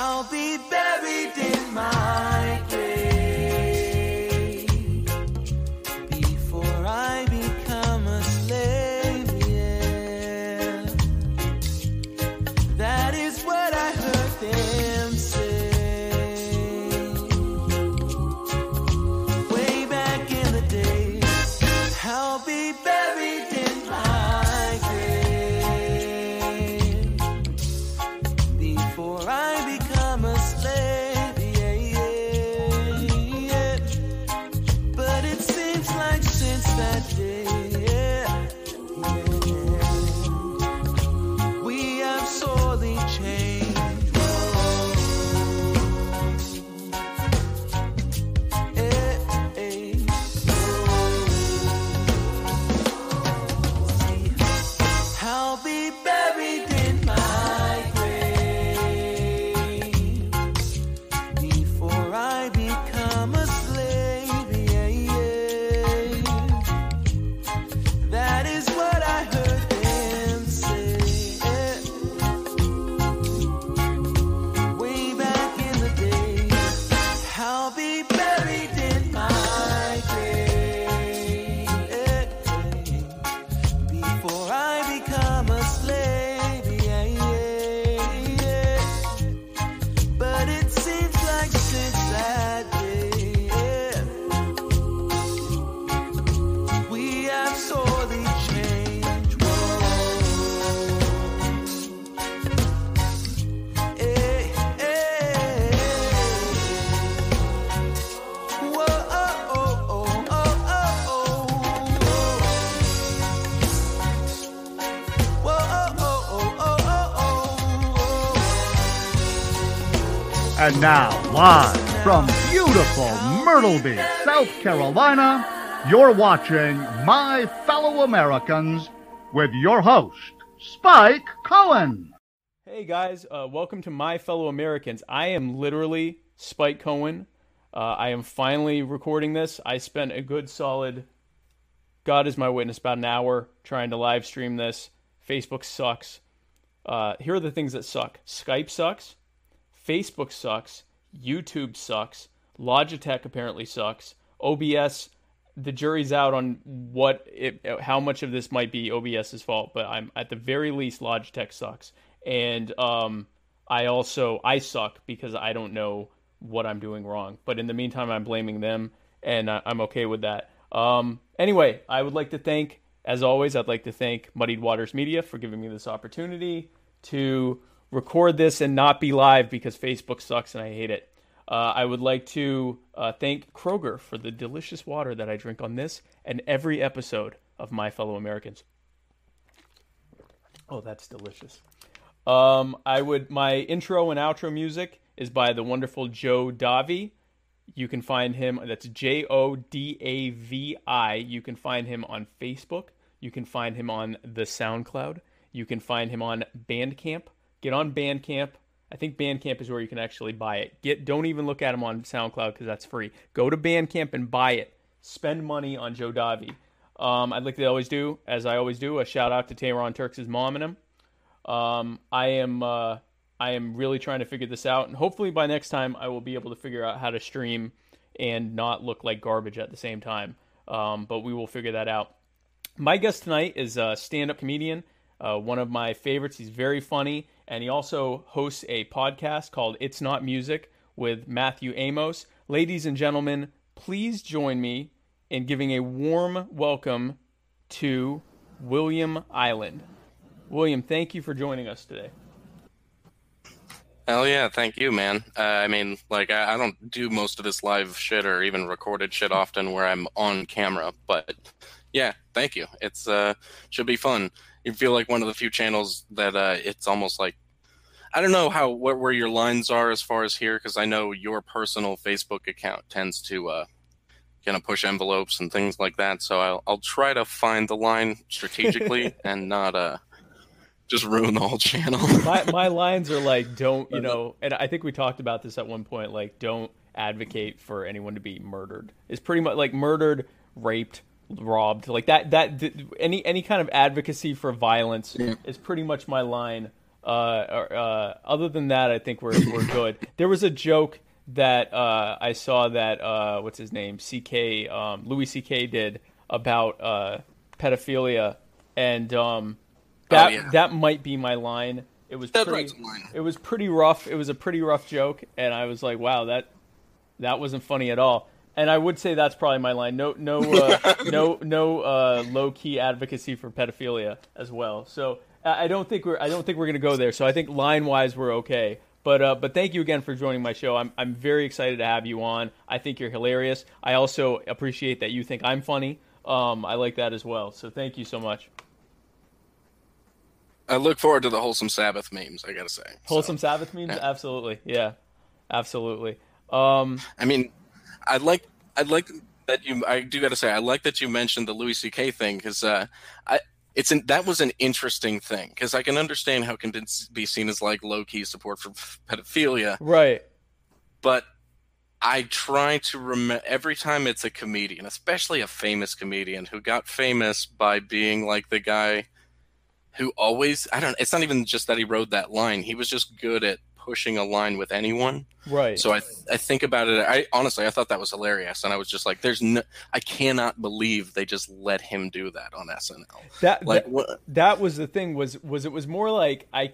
I'll be buried now, live from beautiful Myrtle Beach, South Carolina, you're watching My Fellow Americans with your host, Spike Cohen. Hey guys, uh, welcome to my fellow Americans. I am literally Spike Cohen. Uh, I am finally recording this. I spent a good solid, God is my witness, about an hour trying to live stream this. Facebook sucks. Uh, here are the things that suck Skype sucks. Facebook sucks. YouTube sucks. Logitech apparently sucks. OBS, the jury's out on what it, how much of this might be OBS's fault, but I'm at the very least Logitech sucks. And um, I also I suck because I don't know what I'm doing wrong. But in the meantime, I'm blaming them, and I- I'm okay with that. Um, anyway, I would like to thank, as always, I'd like to thank Muddied Waters Media for giving me this opportunity to record this and not be live because Facebook sucks and I hate it. Uh, I would like to uh, thank Kroger for the delicious water that I drink on this and every episode of My Fellow Americans. Oh, that's delicious. Um, I would my intro and outro music is by the wonderful Joe Davi. You can find him. That's J O D A V I. You can find him on Facebook. You can find him on the SoundCloud. You can find him on Bandcamp. Get on Bandcamp. I think Bandcamp is where you can actually buy it. Get don't even look at them on SoundCloud because that's free. Go to Bandcamp and buy it. Spend money on Joe Davi. Um, I'd like to always do, as I always do, a shout out to Tehran Turks' mom and him. Um, I am uh, I am really trying to figure this out, and hopefully by next time I will be able to figure out how to stream and not look like garbage at the same time. Um, but we will figure that out. My guest tonight is a stand-up comedian, uh, one of my favorites. He's very funny, and he also hosts a podcast called "It's Not Music" with Matthew Amos. Ladies and gentlemen, please join me in giving a warm welcome to William Island. William, thank you for joining us today. Hell yeah, thank you, man. Uh, I mean, like, I, I don't do most of this live shit or even recorded shit often where I'm on camera, but yeah, thank you. It's uh should be fun. You feel like one of the few channels that uh it's almost like I don't know how what where your lines are as far as here because I know your personal Facebook account tends to uh kind of push envelopes and things like that. So I'll I'll try to find the line strategically and not uh just ruin the whole channel. my my lines are like don't you know and i think we talked about this at one point like don't advocate for anyone to be murdered it's pretty much like murdered raped robbed like that that th- any any kind of advocacy for violence Yeah. is pretty much my line uh, or, uh other than that, I think we're we're good. There was a joke that uh, I saw that uh, what's his name, CK um, Louis CK did about uh, pedophilia, and um, that yeah. that might be my line. It was That pretty, line. it was pretty rough. It was a pretty rough joke, and I was like, wow, that that wasn't funny at all. And I would say that's probably my line. No, no, uh, no, no uh, low key advocacy for pedophilia as well. So I don't think we're I don't think we're gonna go there. So I think line wise we're okay. But uh, but thank you again for joining my show. I'm I'm very excited to have you on. I think you're hilarious. I also appreciate that you think I'm funny. Um, I like that as well. So thank you so much. I look forward to the wholesome Sabbath memes. I gotta say, So, Wholesome Sabbath memes, yeah. absolutely, yeah, absolutely. Um, I mean, I like I like that you. I do gotta say, I like that you mentioned the Louis C.K. thing because uh, I it's an, that was an interesting thing because I can understand how it can be seen as like low key support for pedophilia, right, but I try to remember every time it's a comedian, especially a famous comedian who got famous by being like the guy who always I don't it's not even just that he wrote that line. He was just good at pushing a line with anyone. right. So I I think about it I honestly I thought that was hilarious and I was just like there's no I cannot believe they just let him do that on SNL. that, Like that what that was the thing was was it was more like I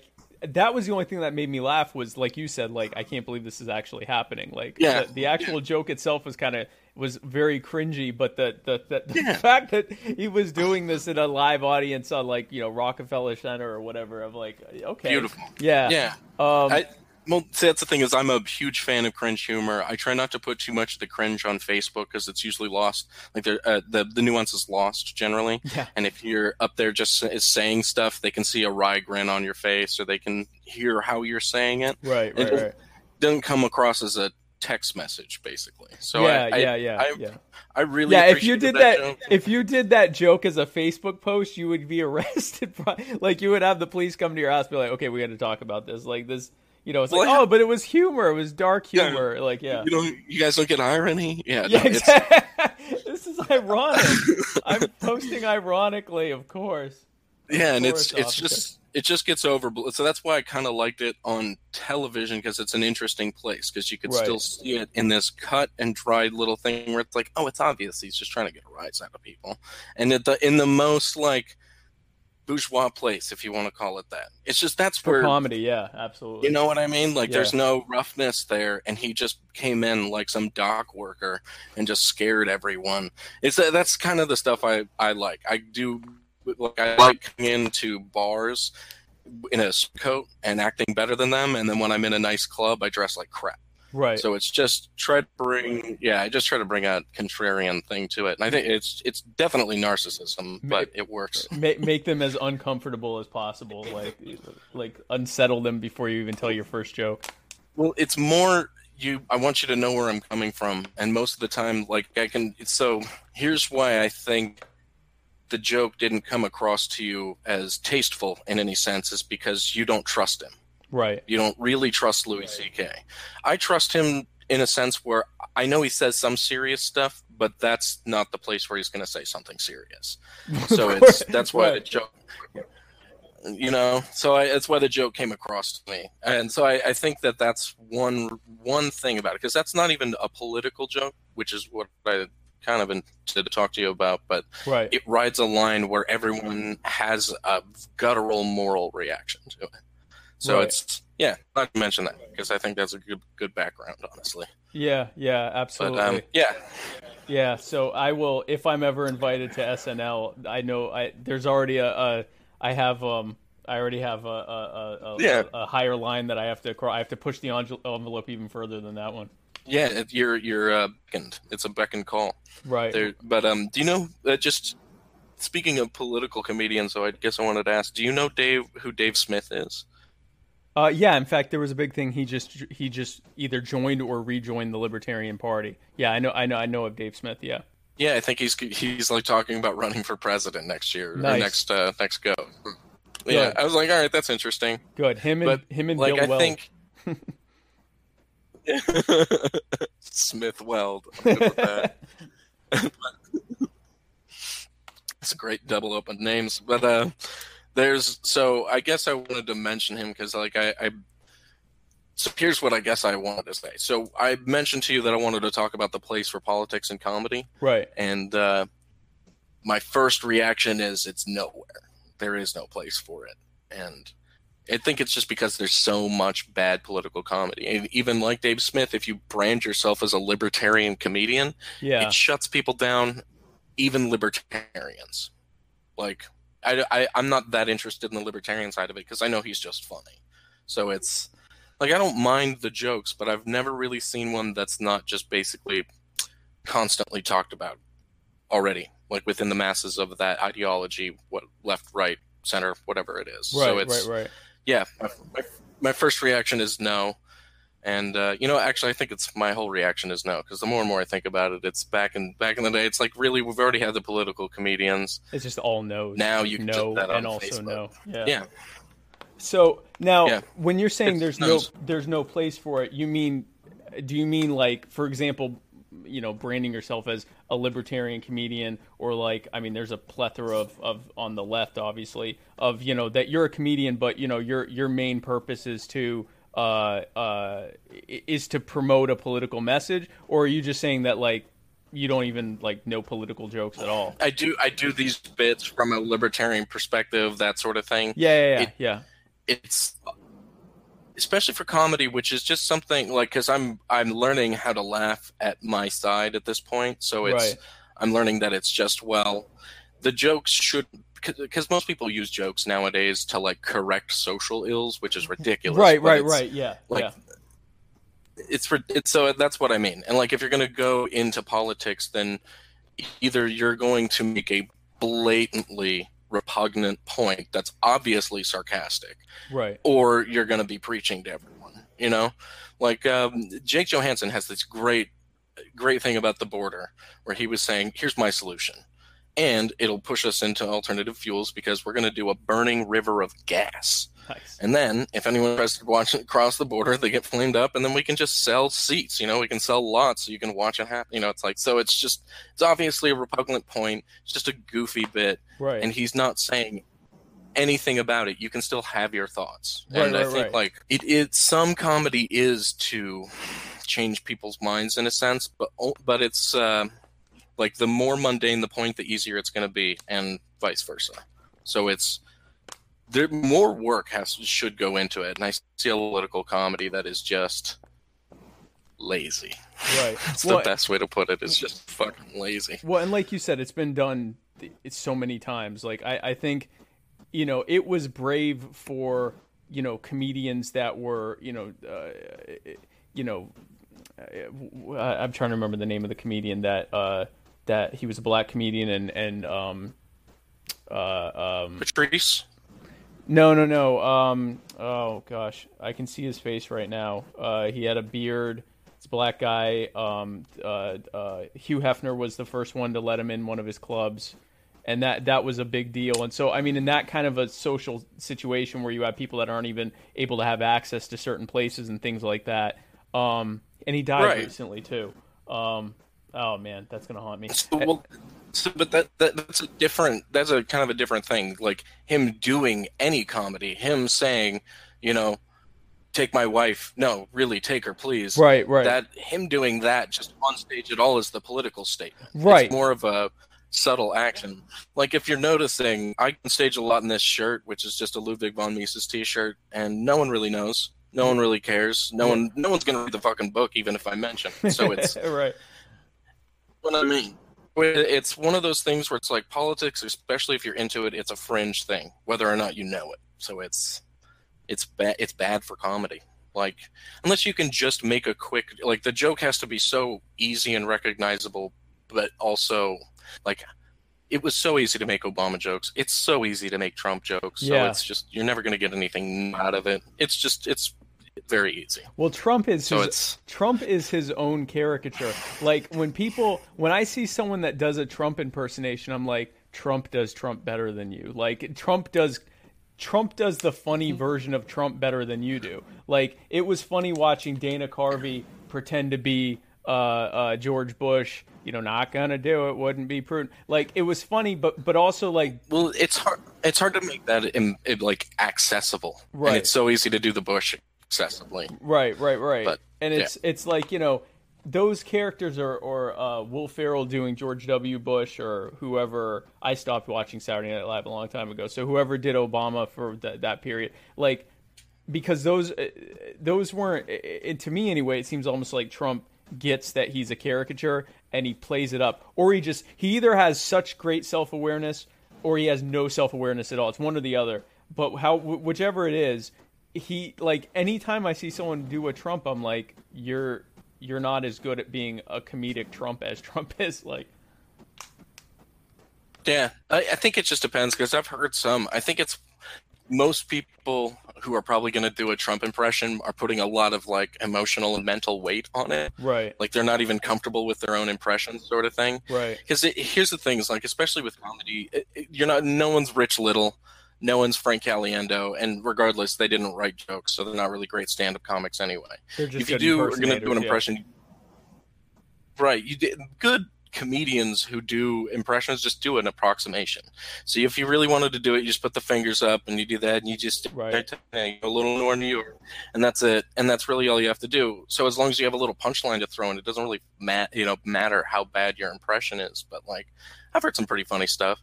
that was the only thing that made me laugh was like you said like I can't believe this is actually happening like Yeah. the, the actual joke itself was kind of was very cringy but the the, the, the Yeah. fact that he was doing this in a live audience on like you know Rockefeller Center or whatever I'm like okay Beautiful. yeah yeah. um I well, see, that's the thing is I'm a huge fan of cringe humor. I try not to put too much of the cringe on Facebook because it's usually lost. Like uh, the the nuance is lost generally. Yeah. And if you're up there just is saying stuff, they can see a wry grin on your face, or they can hear how you're saying it. right It right right doesn't come across as a text message, basically. So yeah, I, I, yeah yeah I, yeah I really yeah, if you did that, joke. if you did that joke as a Facebook post, you would be arrested. pro- Like you would have the police come to your house, and be like, "Okay, we got to talk about this." Like this, you know, it's like, Well, "Oh, but it was humor. It was dark Yeah. humor." Like, yeah, You don't, you guys don't get irony. Yeah, yeah, no, exactly. this is ironic. I'm posting ironically, of course. yeah and course, it's it's just it just gets over so that's why i kind of liked it on television because it's an interesting place because you could Right. still see it in this cut and dried little thing where it's like oh it's obvious he's just trying to get a rise out of people and at the in the most like bourgeois place if you want to call it that it's just that's For where comedy, yeah, absolutely. you know what I mean? Like, Yeah. there's no roughness there, and he just came in like some dock worker and just scared everyone. It's uh, that's kind of the stuff I I like. I do like I like coming into bars in a coat and acting better than them, and then when I'm in a nice club, I dress like crap. Right. So it's just try to bring, yeah, I just try to bring a contrarian thing to it, and I think it's it's definitely narcissism, but it works. make, make them as uncomfortable as possible. Like, like unsettle them before you even tell your first joke. Well, it's more you. I want you to know where I'm coming from, and most of the time, like I can. So here's why I think the joke didn't come across to you as tasteful in any sense, is because you don't trust him. Right. You don't really trust Louis C.K. I trust him in a sense where I know he says some serious stuff, but that's not the place where he's going to say something serious. So it's that's why the joke. You know, so I, that's why the joke came across to me, and so I, I think that that's one one thing about it because that's not even a political joke, which is what I kind of intended to talk to you about. But Right. it rides a line where everyone has a guttural moral reaction to it. So Right. it's yeah, not to mention that because I think that's a good good background, honestly. Yeah. Yeah. But Absolutely. um, yeah, Yeah, so I will if I'm ever invited to SNL. I know I there's already a, a I have um I already have a a, a, Yeah. a higher line that I have to I have to push the envelope even further than that one. yeah, you're you're uh, beckoned. It's a beck and call. Right. There, but um, do you know uh, just speaking of political comedians? So I guess I wanted to ask: Do you know Dave who Dave Smith is? Uh, yeah, in fact, there was a big thing. He just he just either joined or rejoined the Libertarian Party. Yeah, I know, I know, I know of Dave Smith. Yeah, Yeah, I think he's he's like talking about running for president next year Nice. or next uh, next go. Yeah, Good. I was like, all right, that's interesting. good. Him and But him and like, Bill I Weld. think Smith Weld. I'm good with that. It's a great double open names, but uh, there's so I guess I wanted to mention him because like I, I so here's what I guess I wanted to say. So I mentioned to you that I wanted to talk about the place for politics and comedy, Right. and uh, my first reaction is it's nowhere. There is no place for it, and I think it's just because there's so much bad political comedy. And even like Dave Smith, if you brand yourself as a libertarian comedian, Yeah. it shuts people down, even libertarians. Like I, I I'm not that interested in the libertarian side of it because I know he's just funny. So it's like I don't mind the jokes, but I've never really seen one that's not just basically constantly talked about already, like within the masses of that ideology, what left, right, center, whatever it is. Right. so it's right. Right. yeah, my, my, my first reaction is no. And uh, you know, actually, I think it's my whole reaction is no because the more and more I think about it, it's back in back in the day. It's like really, we've already had the political comedians. It's just all no's. Now you can no that and also Facebook. no. Yeah. Yeah, So now, Yeah. when you're saying It's there's no there's no place for it, you mean do you mean like for example, you know, branding yourself as a libertarian comedian or like I mean there's a plethora of, of on the left obviously of you know that you're a comedian but you know your your main purpose is to uh uh is to promote a political message or are you just saying that like you don't even like know political jokes at all? I do. I do these bits from a libertarian perspective, that sort of thing. Yeah, yeah, yeah. It- yeah. it's especially for comedy which is just something like because i'm i'm learning how to laugh at my side at this point so it's Right. i'm learning that it's just well the jokes should because most people use jokes nowadays to like correct social ills which is ridiculous Right, right, right. Yeah. like, yeah. it's for it's so that's what i mean and like if you're going to go into politics then either you're going to make a blatantly repugnant point that's obviously sarcastic Right. or you're going to be preaching to everyone. You know, like um, Jake Johannsen has this great, great thing about the border where he was saying, "Here's my solution." And it'll push us into alternative fuels because we're going to do a burning river of gas. Nice. And then, if anyone tries to watch it cross the border, they get flamed up, and then we can just sell seats. You know, we can sell lots so you can watch it happen. You know, it's like so. It's just, it's obviously a repugnant point. It's just a goofy bit, Right. and he's not saying anything about it. You can still have your thoughts, Right, and I think right. like it, it. Some comedy is to change people's minds in a sense, but but it's uh, like the more mundane the point, the easier it's going to be, and vice versa. So it's there more work has should go into it, and I see a political comedy that is just lazy. right. That's Well, the best way to put it. It's just fucking lazy. Well, and like you said, it's been done it's so many times. Like I, I think, you know, it was brave for you know comedians that were you know, uh, you know, uh, I'm trying to remember the name of the comedian that uh, that he was a black comedian and and um, uh, um, Patrice. no, no, no. Um, oh gosh, I can see his face right now. Uh, he had a beard. It's a black guy. Um, uh, uh, Hugh Hefner was the first one to let him in one of his clubs, and that that was a big deal. And so, I mean, in that kind of a social situation where you have people that aren't even able to have access to certain places and things like that. Um, and he died Right. recently too. Um, oh man, that's gonna haunt me. So, well, so, but that, that that's a different. That's a kind of a different thing. Like him doing any comedy, him saying, you know, take my wife. No, really, take her, please. Right, right. That him doing that just on stage at all is the political statement. Right. It's more of a subtle action. Like if you're noticing, I can stage a lot in this shirt, which is just a Ludwig von Mises T-shirt, and no one really knows. No one really cares. No one, no one's gonna read the fucking book, even if I mention. it. So it's right. What I mean. It's one of those things where it's like politics, especially if you're into it, it's a fringe thing, whether or not you know it. So it's it's bad. It's bad for comedy. Like unless you can just make a quick like the joke has to be so easy and recognizable, but also like it was so easy to make Obama jokes. It's so easy to make Trump jokes. So Yeah. it's just you're never going to get anything out of it. It's just it's very easy. Well, Trump is So his, it's- Trump is his own caricature. Like when people, when I see someone that does a Trump impersonation, I'm like, Trump does Trump better than you. Like Trump does, Trump does the funny version of Trump better than you do. Like it was funny watching Dana Carvey pretend to be uh, uh, George Bush. You know, not gonna do it. Wouldn't be prudent. Like it was funny, but but also like Well, it's hard. It's hard to make that in, in, like accessible, Right. And it's so easy to do the Bush Right, right, right. But, and it's it's like you know those characters are or uh, Will Ferrell doing George W. Bush or whoever. I stopped watching Saturday Night Live a long time ago. So whoever did Obama for th- that period, like because those uh, those weren't it, to me anyway. It seems almost like Trump gets that he's a caricature and he plays it up, or he just he either has such great self awareness or he has no self awareness at all. It's one or the other. But how whichever it is, he like anytime I see someone do a Trump, I'm like, you're you're not as good at being a comedic Trump as Trump is. Like, yeah, I, I think it just depends because I've heard some. I think it's most people who are probably going to do a Trump impression are putting a lot of like emotional and mental weight on it. right, Like they're not even comfortable with their own impression, sort of thing. right, Because here's the thing: is like especially with comedy, it, it- you're not. No one's Rich Little, no one's Frank Caliendo, and regardless, they didn't write jokes, so they're not really great stand-up comics anyway. if you do, going to do an impersonators, yeah. impression, right? You did good comedians who do impressions just do an approximation. So if you really wanted to do it, you just put the fingers up and you do that, and you just Right. a little more New York, and that's it. And that's really all you have to do. So as long as you have a little punchline to throw in, it doesn't really mat you know matter how bad your impression is. But like, I've heard some pretty funny stuff.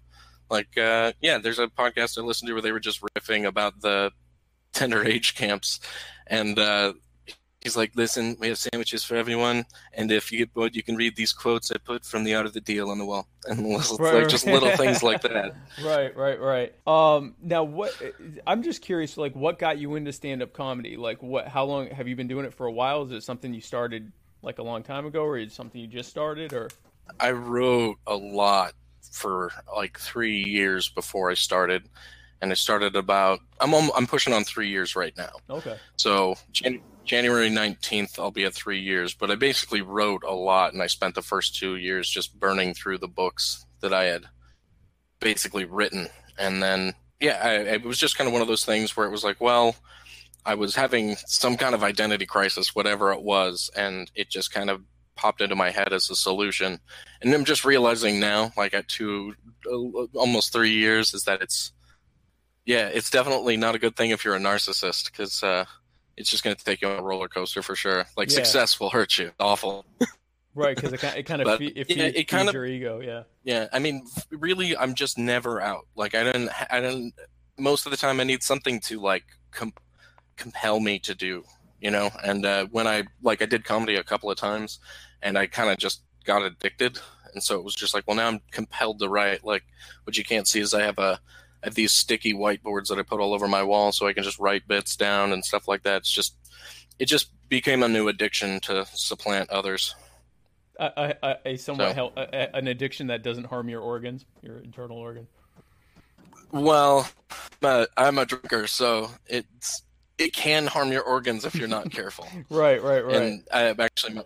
Like, uh, yeah, there's a podcast I listened to where they were just riffing about the tender age camps, and uh, he's like, "Listen, we have sandwiches for everyone, and if you get bored, you can read these quotes I put from the Art of the Deal on the wall." And it's Right, like just little things like that. right, right, right. Um, now what? I'm just curious, like, what got you into stand-up comedy? Like, what? How long have you been doing it for a while? Is it something you started like a long time ago, or is it something you just started, or? I wrote a lot for like three years before I started, and I started about I'm I'm pushing on three years right now. Okay. So Jan- January 19th, I'll be at three years. But I basically wrote a lot, and I spent the first two years just burning through the books that I had basically written. And then, yeah, I, it was just kind of one of those things where it was like, well, I was having some kind of identity crisis, whatever it was, and it just kind of popped into my head as a solution. And I'm just realizing now, like at two, uh, almost three years, is that it's, yeah, it's definitely not a good thing if you're a narcissist because uh, it's just going to take you on a roller coaster for sure. Like Yeah. success will hurt you. Awful. Right, because it kind it kind of But, fe- it, yeah, feeds, it kind feeds of- your ego. Yeah. Yeah, I mean, really, I'm just never out. Like I don't, I don't. Most of the time, I need something to like com- compel me to do. You know, and uh, when I like, I did comedy a couple of times, and I kind of just got addicted, and so it was just like, well, now I'm compelled to write. Like, what you can't see is I have a, I have these sticky whiteboards that I put all over my wall, so I can just write bits down and stuff like that. It's just, it just became a new addiction to supplant others. A, a, a somewhat So- hel- a, a- an addiction that doesn't harm your organs, your internal organ. Well, but I'm a drinker, so it's it can harm your organs if you're not careful. Right, right, right. And I actually, my,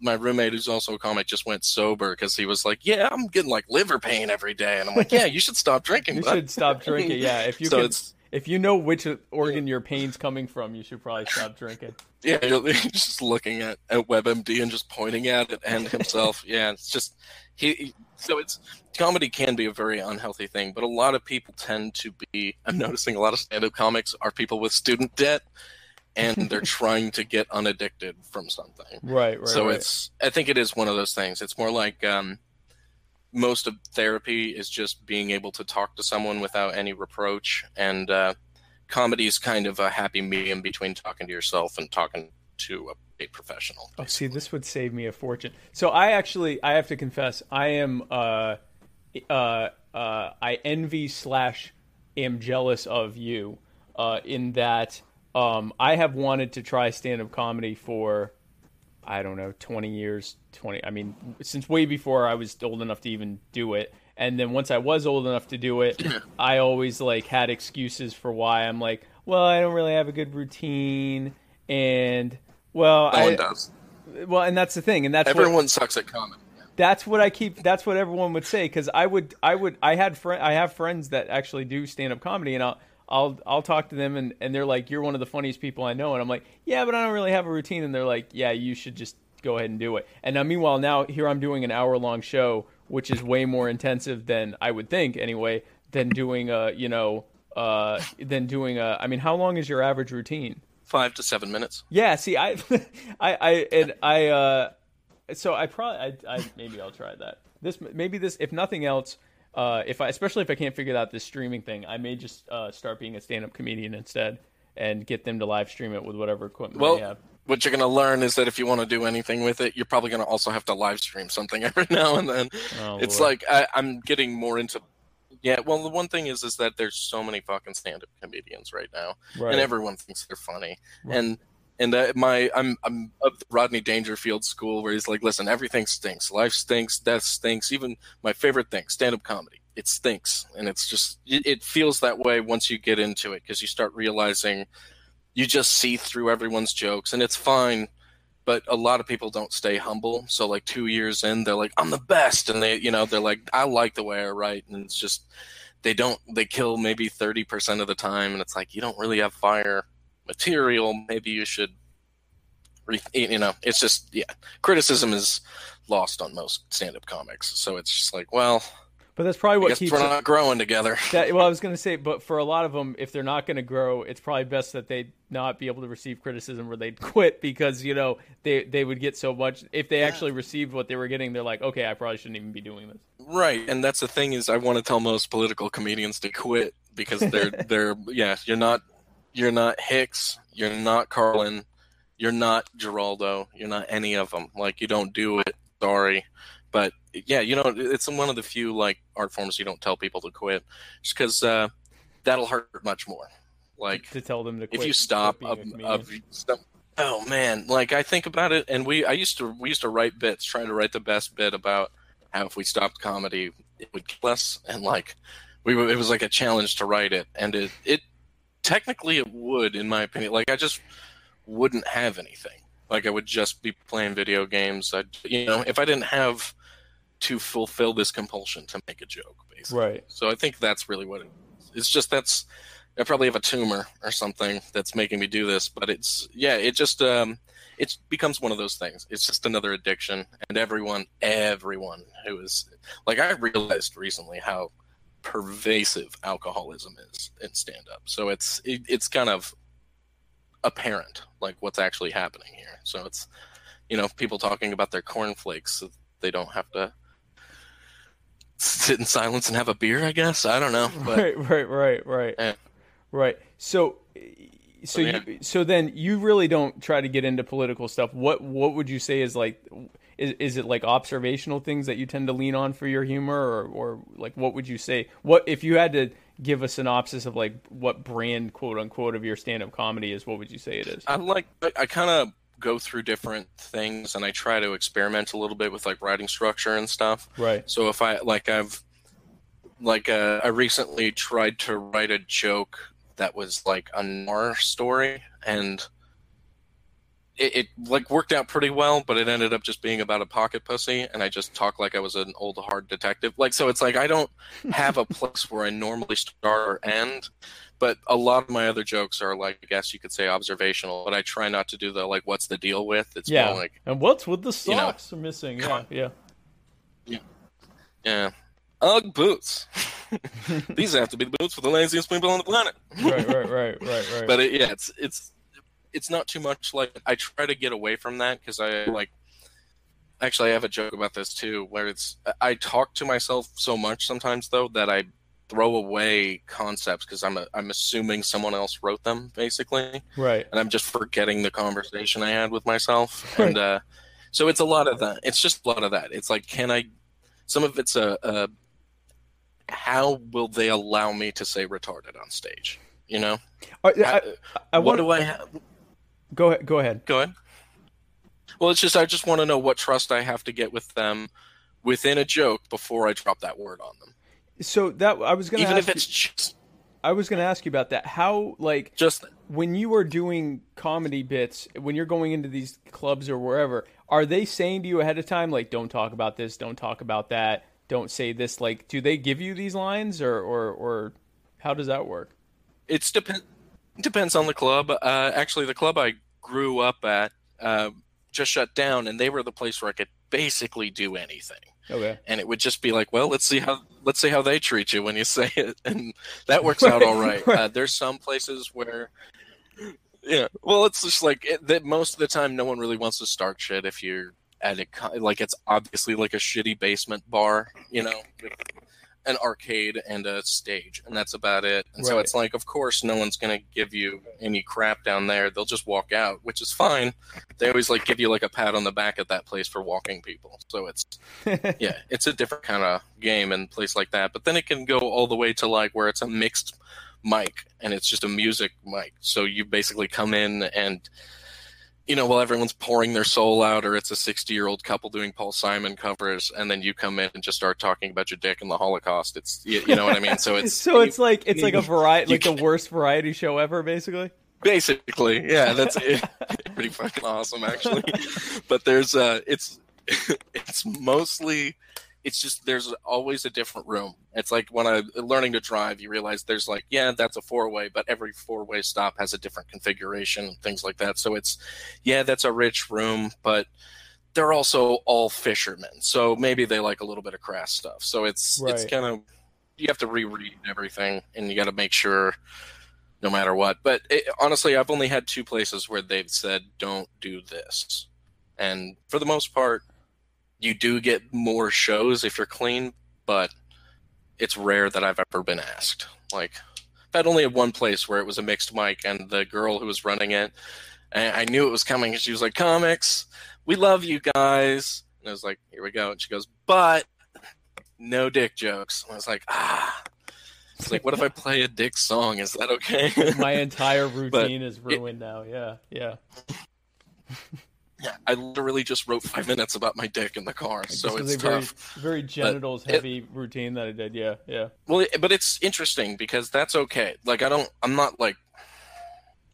my roommate, who's also a comic, just went sober because he was like, "Yeah, I'm getting like liver pain every day," and I'm like, "Yeah, you should stop drinking." you bud." should stop drinking. Yeah, if you so can, if you know which organ your pain's coming from, you should probably stop drinking. yeah, you're just looking at at WebMD and just pointing at it and himself. yeah, it's just he. So it's comedy can be a very unhealthy thing, but a lot of people tend to be. I'm noticing a lot of stand-up comics are people with student debt, and they're trying to get unaddicted from something. Right, right. so right. it's i think it is one of those things it's more like um, most of therapy is just being able to talk to someone without any reproach and uh, comedy is kind of a happy medium between talking to yourself and talking to a, a professional Oh, see, this would save me a fortune. So I actually, I have to confess, I am, uh, uh, uh, I envy slash am jealous of you, uh, in that, um, I have wanted to try stand up comedy for, I don't know, 20 years, 20, I mean, since way before I was old enough to even do it. And then once I was old enough to do it, I always like had excuses for why I'm like, well, I don't really have a good routine. And, well, no I, one does well, and that's the thing, and that's everyone what, sucks at comedy that's what I keep. That's what everyone would say because I would, I would, I had friend, I have friends that actually do stand up comedy, and I'll, I'll, I'll talk to them, and and they're like, "You're one of the funniest people I know," and I'm like, "Yeah, but I don't really have a routine," and they're like, "Yeah, you should just go ahead and do it." And now, meanwhile, now here I'm doing an hour long show, which is way more intensive than I would think anyway, than doing a, you know, uh, than doing a. I mean, how long is your average routine? Five to seven minutes. Yeah, see, I, I, I, and I, uh, so I probably, I, I, maybe I'll try that. This, maybe this, if nothing else, uh, if I, especially if I can't figure out this streaming thing, I may just uh, start being a stand-up comedian instead and get them to live stream it with whatever equipment Well, they have. what you're going to learn is that if you want to do anything with it, you're probably going to also have to live stream something every now and then. Oh, it's Lord. like I, I'm getting more into. Yeah, well, the one thing is, is that there's so many fucking stand-up comedians right now, right. and everyone thinks they're funny. Right. And and uh, my I'm I'm of the Rodney Dangerfield school where he's like, listen, everything stinks, life stinks, death stinks. Even my favorite thing, stand-up comedy, it stinks, and it's just it, it feels that way once you get into it because you start realizing you just see through everyone's jokes, and it's fine. But a lot of people don't stay humble. So like two years in, they're like, "I'm the best," and they, you know, they're like, "I like the way I write," and it's just they don't they kill maybe 30% of the time and it's like you don't really have fire material maybe you should re- you know it's just yeah criticism is lost on most stand-up comics so it's just like well but that's probably I what guess keeps we're not growing together That, well, I was going to say, but for a lot of them, if they're not going to grow, it's probably best that they not be able to receive criticism where they'd quit because you know they they would get so much. If they actually received what they were getting, they're like, okay, I probably shouldn't even be doing this. right and that's the thing is i want to tell most political comedians to quit because they're they're yeah you're not you're not hicks you're not carlin you're not geraldo you're not any of them like you don't do it sorry but yeah you know it's one of the few like art forms you don't tell people to quit just because uh, that'll hurt much more like to tell them to quit. if you stop of, being a comedian. of stop, oh man like i think about it and we i used to we used to write bits trying to write the best bit about how if we stopped comedy it would kill us and like we were- it was like a challenge to write it and it it technically it would in my opinion like i just wouldn't have anything like i would just be playing video games i you know if i didn't have to fulfill this compulsion to make a joke basically right. so I think that's really what it is. It's just that's I probably have a tumor or something that's making me do this, but it's yeah, it just um it becomes one of those things. It's just another addiction and everyone everyone who is like I realized recently how pervasive alcoholism is in stand up. So it's it, it's kind of apparent like what's actually happening here. So it's you know, people talking about their cornflakes so they don't have to sit in silence and have a beer, I guess. I don't know. But right, right, right, right, Yeah. right. So, so oh, yeah. you, so then you really don't try to get into political stuff. What, what would you say is like, is, is it like observational things that you tend to lean on for your humor, or, or like what would you say? What if you had to give a synopsis of like what brand, quote unquote, of your stand-up comedy is? What would you say it is? I like I, I kind of go through different things and I try to experiment a little bit with like writing structure and stuff. Right. So if I like I've like uh, I recently tried to write a joke that was like a noir story and it, it like worked out pretty well, but it ended up just being about a pocket pussy, and I just talk like I was an old hard detective. Like so, it's like I don't have a place where I normally start or end, but a lot of my other jokes are like I guess you could say observational, but I try not to do the like what's the deal with. It's Yeah. more like And what's with the You know, socks are missing? Yeah, yeah. yeah, yeah. Ugg boots. These have to be the boots for the laziest people on the planet. Right, right, right, right, right. but it, yeah, it's it's it's not too much. Like I try to get away from that because I like. Actually, I have a joke about this too, where it's I talk to myself so much sometimes though that I throw away concepts because I'm a, I'm assuming someone else wrote them basically, right. and I'm just forgetting the conversation I had with myself, Right. and uh, so it's a lot of that. It's just a lot of that. It's like, can I? Some of it's a, a how will they allow me to say retarded on stage? You know, I, I, I what want do I have? go ahead. Go ahead. Go ahead. Well, it's just I just want to know what trust I have to get with them within a joke before I drop that word on them. So that I was gonna Even ask if it's you, just I was gonna ask you about that. How like just when you are doing comedy bits, when you're going into these clubs or wherever, are they saying to you ahead of time like don't talk about this, don't talk about that, don't say this? Like, do they give you these lines or or or how does that work? it's depend depends on the club. Uh, actually, the club I grew up at uh, just shut down, and they were the place where I could basically do anything. Okay. And it would just be like, well, let's see how let's see how they treat you when you say it, and that works out all right. Uh, there's some places where yeah. Well, it's just like it, that. Most of the time, no one really wants to start shit if you're at a like it's obviously like a shitty basement bar, you know, an arcade and a stage, and that's about it. And so it's like, of course, no one's gonna give you any crap down there. They'll just walk out, which is fine. They always like give you like a pat on the back at that place for walking people. So it's yeah, it's a different kind of game and place like that. But then it can go all the way to like where it's a mixed mic and it's just a music mic. So you basically come in and you know, while everyone's pouring their soul out, or it's a 60 year old couple doing Paul Simon covers, and then you come in and just start talking about your dick and the Holocaust. It's, you, you know what I mean? So it's, so it's like it's like a variety, like the worst variety show ever, basically. basically yeah that's it. pretty fucking awesome actually but there's uh it's it's mostly it's just there's always a different room. It's like when I'm learning to drive you realize there's like yeah that's a four way but every four way stop has a different configuration and things like that. So it's yeah that's a rich room but they're also all fishermen. So maybe they like a little bit of crass stuff. So it's it's kind of you have to reread everything and you got to make sure no matter what. But it, honestly, I've only had two places where they've said, don't do this. And for the most part, you do get more shows if you're clean, but it's rare that I've ever been asked. Like, I've had only had one place where it was a mixed mic, and the girl who was running it, and I knew it was coming, and she was like, Comics, we love you guys. And I was like, Here we go. And she goes, But no dick jokes. And I was like, Ah. It's like, what if I play a dick song? Is that okay? My entire routine is ruined now. Yeah, yeah. Yeah, I literally just wrote five minutes about my dick in the car, so it's a very, tough. very genitals heavy routine that I did. Yeah, yeah. Well, but it's interesting because that's okay. Like, I don't, I'm not like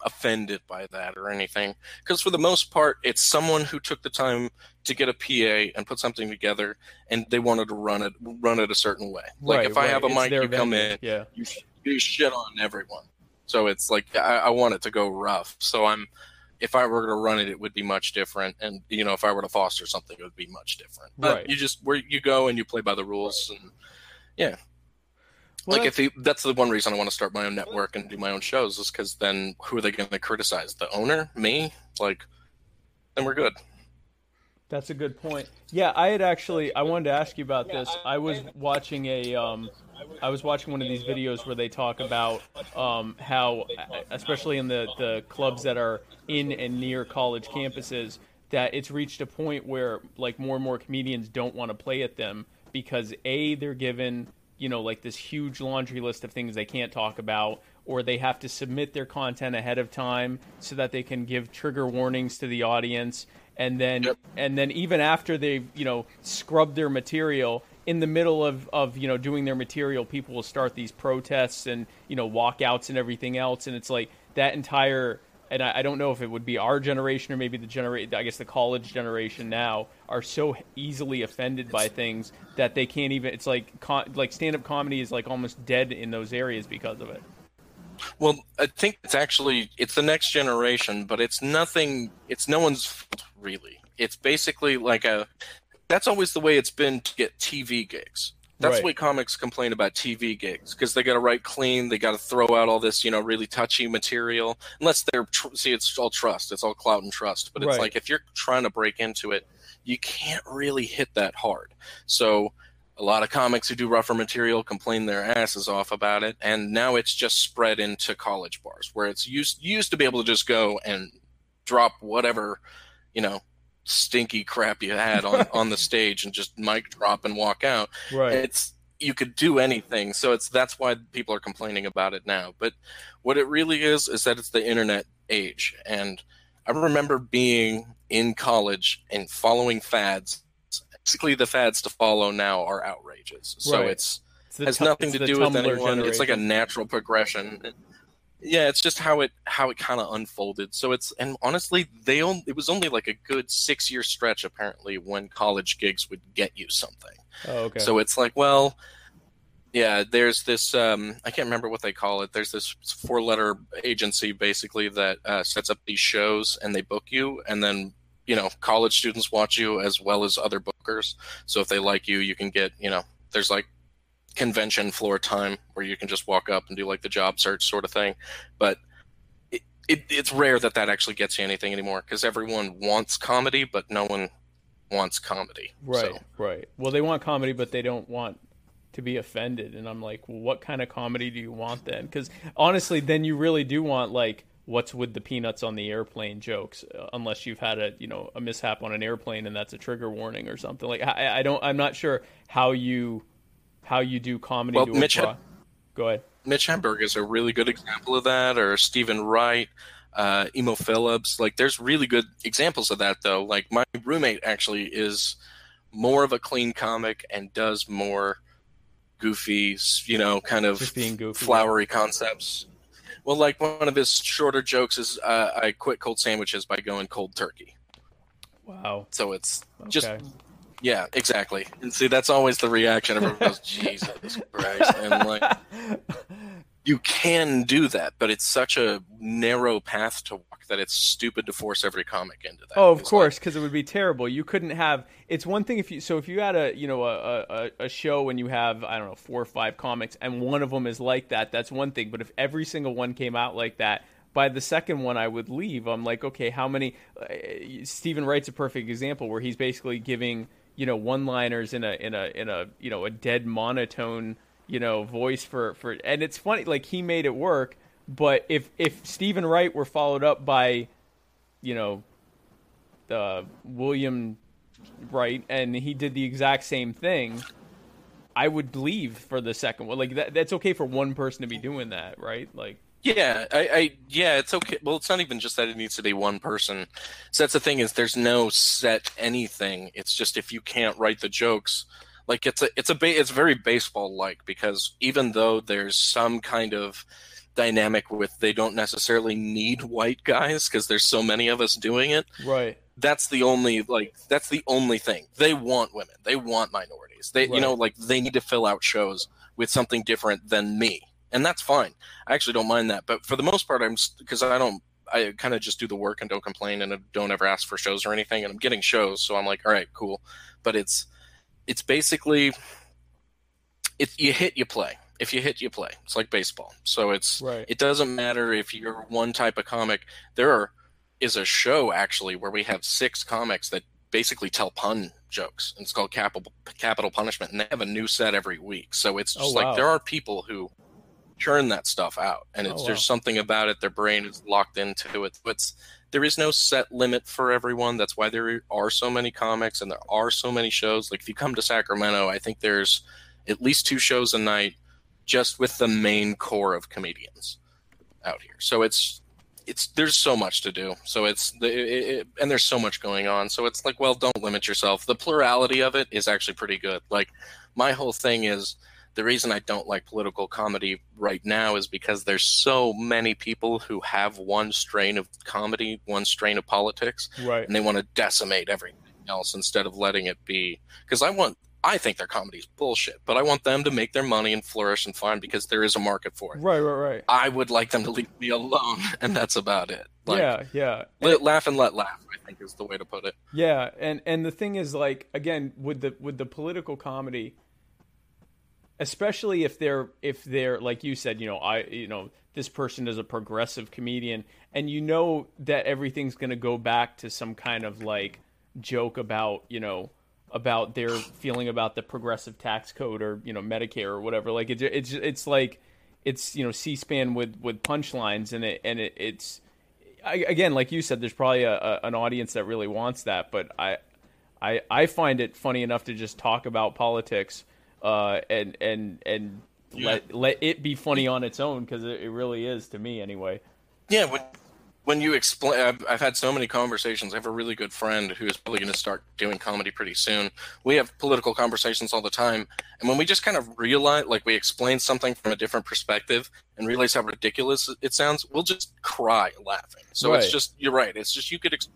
offended by that or anything, because for the most part, it's someone who took the time to get a PA and put something together, and they wanted to run it, run it a certain way. Like, right, if I right. have a It's mic, you come in, Yeah, you, you shit on everyone. So it's like I, I want it to go rough. So I'm, if I were to run it, it would be much different. And you know, if I were to foster something, it would be much different. But Right. you just where you go and you play by the rules. And yeah, Well, like if you, that's the one reason I want to start my own network and do my own shows is because then who are they going to criticize? The owner? Me? Like, then we're good. That's a good point. Yeah, I had actually I wanted to ask you about this. I was watching a um I was watching one of these videos where they talk about um how especially in the the clubs that are in and near college campuses that it's reached a point where like more and more comedians don't want to play at them because a they're given you know like this huge laundry list of things they can't talk about or they have to submit their content ahead of time so that they can give trigger warnings to the audience and then Yep. and then even after they've you know scrubbed their material in the middle of, of you know doing their material people will start these protests and you know walkouts and everything else and it's like that entire and I, I don't know if it would be our generation or maybe the generation I guess the college generation now are so easily offended by things that they can't even it's like con, like stand up comedy is like almost dead in those areas because of it Well, I think it's actually it's the next generation, but it's nothing. It's no one's fault really. It's basically like a. That's always the way it's been to get TV gigs. That's Right. the way comics complain about TV gigs because they got to write clean. They got to throw out all this, you know, really touchy material. Unless they're tr- see, it's all trust. It's all clout and trust. But it's Right. like if you're trying to break into it, you can't really hit that hard. So a lot of comics who do rougher material complain their asses off about it, and now it's just spread into college bars where it's used used to be able to just go and drop whatever, you know, stinky crap you had on on the stage and just mic drop and walk out. right It's you could do anything, so it's that's why people are complaining about it now. But what it really is is that it's the internet age, and I remember being in college and following fads. Basically, the fads to follow now are outrageous. So Right. it's It's has nothing it's to do with Tumblr anyone. It's like a natural progression. Yeah, it's just how it how it kind of unfolded. So it's and honestly, they it was only like a good six year stretch apparently when college gigs would get you something. oh, okay So it's like, well, yeah, there's this um, I can't remember what they call it. There's this four letter agency basically that uh, sets up these shows and they book you, and then you know college students watch you as well as other bookers. So if they like you, you can get you know there's like convention floor time where you can just walk up and do like the job search sort of thing. But it, it, it's rare that that actually gets you anything anymore because everyone wants comedy, but no one wants comedy. Right, So, right. Well, they want comedy, but they don't want to be offended. And I'm like, well, what kind of comedy do you want then? Because honestly, then you really do want like what's with the peanuts on the airplane jokes, uh, unless you've had a you know a mishap on an airplane and that's a trigger warning or something. Like I, I don't, I'm not sure how you how you do comedy. Well, to Mitch Go ahead. Mitch Hedberg is a really good example of that, or Steven Wright, uh, Emo Philips. Like, there's really good examples of that, though. Like, my roommate actually is more of a clean comic and does more goofy, you know, kind of Just being goofy. flowery concepts. Well, like one of his shorter jokes is, uh, "I quit cold sandwiches by going cold turkey." Wow. So it's Okay. just yeah, exactly. And see, that's always the reaction. Everyone goes, "Jesus Christ!" And like, you can do that, but it's such a narrow path to walk that it's stupid to force every comic into that. Oh, of It's course, because it would be terrible. You couldn't have. It's one thing if you. So if you had a you know a, a a show and you have I don't know four or five comics and one of them is like that, that's one thing. But if every single one came out like that, by the second one I would leave. I'm like, okay, how many? Uh, Steven Wright's a perfect example where he's basically giving you know one liners in a in a in a you know a dead monotone you know voice for for and it's funny like he made it work. But if if Steven Wright were followed up by you know uh, William Wright, and he did the exact same thing, I would leave for the second one. Like that, that's okay for one person to be doing that, right? Like, Yeah, I, I yeah, it's okay. Well, it's not even just that it needs to be one person. So that's the thing is there's no set anything. It's just if you can't write the jokes, like it's a it's a ba- it's very baseball like because even though there's some kind of dynamic with they don't necessarily need white guys because there's so many of us doing it. right, That's the only like that's the only thing. They want women. They want minorities. They you know like they need to fill out shows with something different than me. And that's fine. I actually don't mind that. But for the most part I'm because I don't I kind of just do the work and don't complain and don't ever ask for shows or anything and I'm getting shows so I'm like all right, cool. But it's it's basically it's you hit you play. If you hit you play. It's like baseball. So it's right, it doesn't matter if you're one type of comic. There are, is a show actually where we have six comics that basically tell pun jokes. And it's called Capital Capital Punishment, and they have a new set every week. So it's oh, just Oh, wow. like there are people who churn that stuff out, and oh, it's Oh, there's something about it. Their brain is locked into it. It's there is no set limit for everyone. That's why there are so many comics and there are so many shows. Like if you come to Sacramento, I think there's at least two shows a night just with the main core of comedians out here. So it's it's there's so much to do. So it's the it, it, and there's so much going on. So it's like, well, don't limit yourself. The plurality of it is actually pretty good. Like my whole thing is the reason I don't like political comedy right now is because there's so many people who have one strain of comedy, one strain of politics, right. and they want to decimate everything else instead of letting it be. Because I want, I think their comedy is bullshit, but I want them to make their money and flourish and fine because there is a market for it. Right, right, right. I would like them to leave me alone, and that's about it. Like, yeah, yeah. let, laugh and let laugh. I think is the way to put it. Yeah, and and the thing is, like, again, with the with the political comedy, especially if they're if they're like you said, you know, I you know this person is a progressive comedian, and you know that everything's going to go back to some kind of like joke about you know about their feeling about the progressive tax code or you know Medicare or whatever. Like it's it's it's like it's you know C-SPAN with with punchlines, and it and it, it's I, again, like you said, there's probably a, a, an audience that really wants that, but I, I, I find it funny enough to just talk about politics, uh, and and and Yeah. let let it be funny on its own because it, it really is to me anyway. Yeah, when when you explain, I've, I've had so many conversations. I have a really good friend who is probably going to start doing comedy pretty soon. We have political conversations all the time, and when we just kind of realize, like, we explain something from a different perspective and realize how ridiculous it sounds, we'll just cry laughing. So Right. it's just you're right. It's just you could. Ex-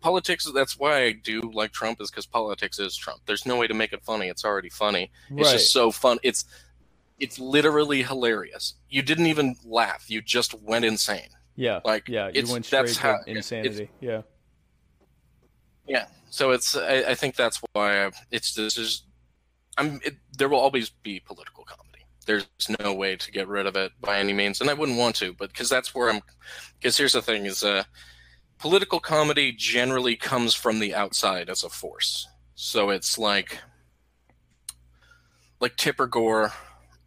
Politics. That's why I do like Trump is because politics is Trump. There's no way to make it funny. It's already funny. It's Right. just so fun. It's it's literally hilarious. You didn't even laugh. You just went insane. Yeah, Like, yeah, you it's- went straight to how- insanity. Yeah, Yeah. So it's I, I think that's why I, it's this is I'm it, there will always be political comedy. there's no way to get rid of it by any means, and I wouldn't want to, but because that's where I'm. Because here's the thing: is uh, political comedy generally comes from the outside as a force. So it's like like Tipper Gore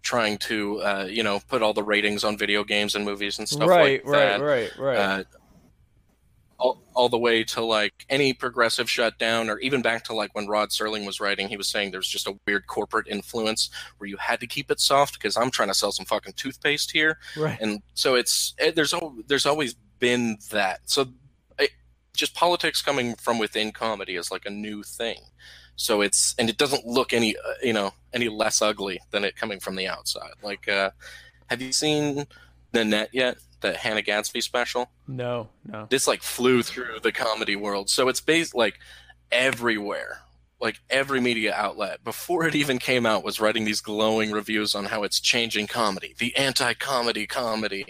trying to uh, you know put all the ratings on video games and movies and stuff right, like that. right, that. right, right, Uh, all, all the way to like any progressive shutdown, or even back to like when Rod Serling was writing, he was saying there's just a weird corporate influence where you had to keep it soft because I'm trying to sell some fucking toothpaste here, right. and so it's it, there's al- there's always been that. So just politics coming from within comedy is like a new thing. So it's and it doesn't look any uh, you know any less ugly than it coming from the outside. Like, uh, have you seen Nanette yet? The Hannah Gadsby special No, no. this like flew through the comedy world. So it's based like everywhere. Like every media outlet before it even came out was writing these glowing reviews on how it's changing comedy, the anti-comedy comedy.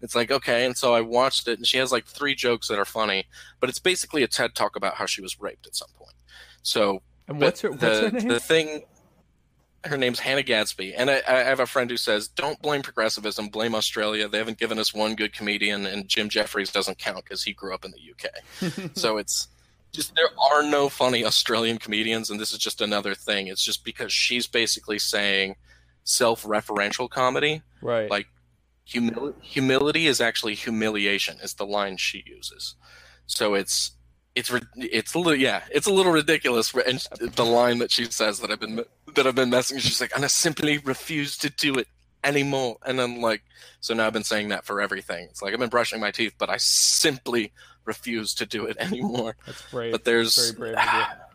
It's like okay, and so I watched it, and she has like three jokes that are funny, but it's basically a TED talk about how she was raped at some point. So And what's her what's the, her name? The thing, her name's Hannah Gadsby, and I, I have a friend who says, "Don't blame progressivism, blame Australia. They haven't given us one good comedian, and Jim Jefferies doesn't count because he grew up in the UK. so it's just there are no funny Australian comedians, and this is just another thing. It's just because she's basically saying self-referential comedy, right. like humil- humility is actually humiliation is the line she uses. So it's it's it's a little yeah it's a little ridiculous and the line that she says that I've been that I've been messing she's like and I simply refuse to do it anymore and I'm like so now I've been saying that for everything it's like I've been brushing my teeth but I simply refuse to do it anymore That's brave. but there's very brave.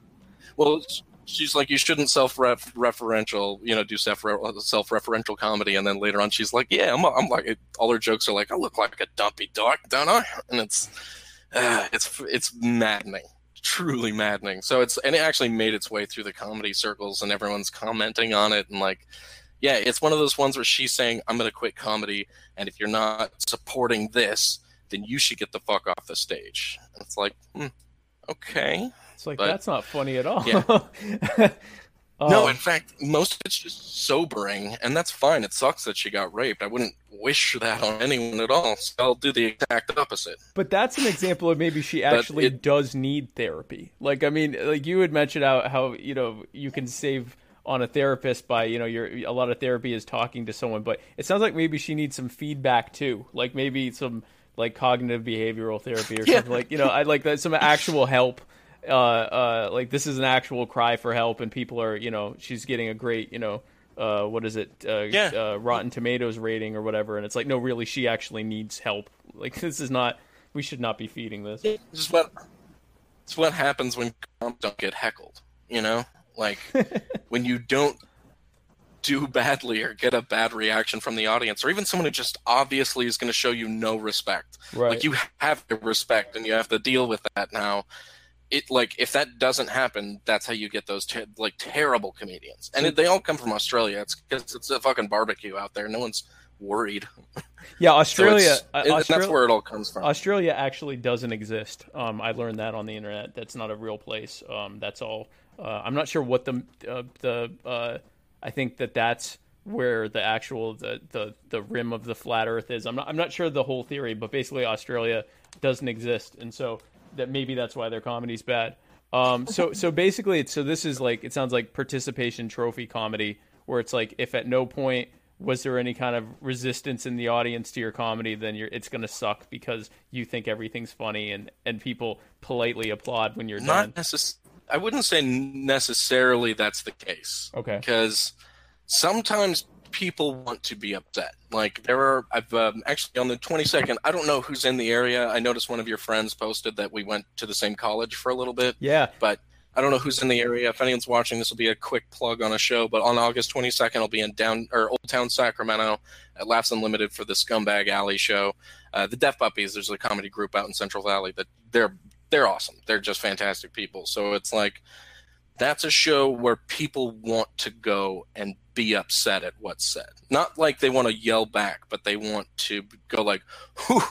well she's like you shouldn't self-referential you know do self self-referential comedy. And then later on she's like yeah i'm, I'm like all her jokes are like i look like a dumpy dog don't i? And it's uh, it's it's maddening truly maddening. So it's and it actually made its way through the comedy circles and everyone's commenting on it and like yeah it's one of those ones where she's saying i'm going to quit comedy and if you're not supporting this then you should get the fuck off the stage. And it's like hmm, okay It's like but- that's not funny at all. Yeah. Um, No, in fact, most of it's just sobering, and that's fine. It sucks that she got raped. I wouldn't wish that on anyone at all. So I'll do the exact opposite. But that's an example of maybe she actually it- does need therapy. Like I mean, like you had mentioned out how you know you can save on a therapist by you know your a lot of therapy is talking to someone, but it sounds like maybe she needs some feedback too. Like maybe some like cognitive behavioral therapy or Yeah. something like you know I like that some actual help. Uh, uh, like this is an actual cry for help, and people are you know she's getting a great you know. Uh, what is it? Uh, Yeah. uh, Rotten Tomatoes rating or whatever, and it's like, no, really, she actually needs help. Like, this is not. We should not be feeding this. This is what it's what happens when comics don't get heckled. You know, like when you don't do badly or get a bad reaction from the audience, or even someone who just obviously is going to show you no respect. Right. Like you have to respect, and you have to deal with that now. It like if that doesn't happen, that's how you get those ter- like terrible comedians, and it, they all come from Australia. It's because it's a fucking barbecue out there. No one's worried. Yeah, So Australia. it's- uh, and Austra- that's where it all comes from. Australia actually doesn't exist. Um, I learned that on the internet. That's not a real place. Um, that's all. Uh, I'm not sure what the uh, the. Uh, I think that that's where the actual the, the the rim of the flat Earth is. I'm not. I'm not sure the whole theory, but basically Australia doesn't exist, and so that maybe that's why their comedy's bad. Um, so so basically, it's so this is like it sounds like participation trophy comedy, where it's like if at no point was there any kind of resistance in the audience to your comedy, then you're it's gonna suck because you think everything's funny and and people politely applaud when you're not I wouldn't say necessarily that's the case. Okay. Because sometimes people want to be upset. Like there are, I've um, actually on the 22nd. I don't know who's in the area. I noticed one of your friends posted that we went to the same college for a little bit, Yeah. but I don't know who's in the area. If anyone's watching, this will be a quick plug on a show. But on August 22nd, I'll be in down or Old Town Sacramento at Laughs Unlimited for the Scumbag Alley show. Uh, the Deaf Puppies, there's a comedy group out in Central Valley that they're they're awesome. They're just fantastic people. So it's like that's a show where people want to go and be upset at what's said. Not like they want to yell back, but they want to go like, whew,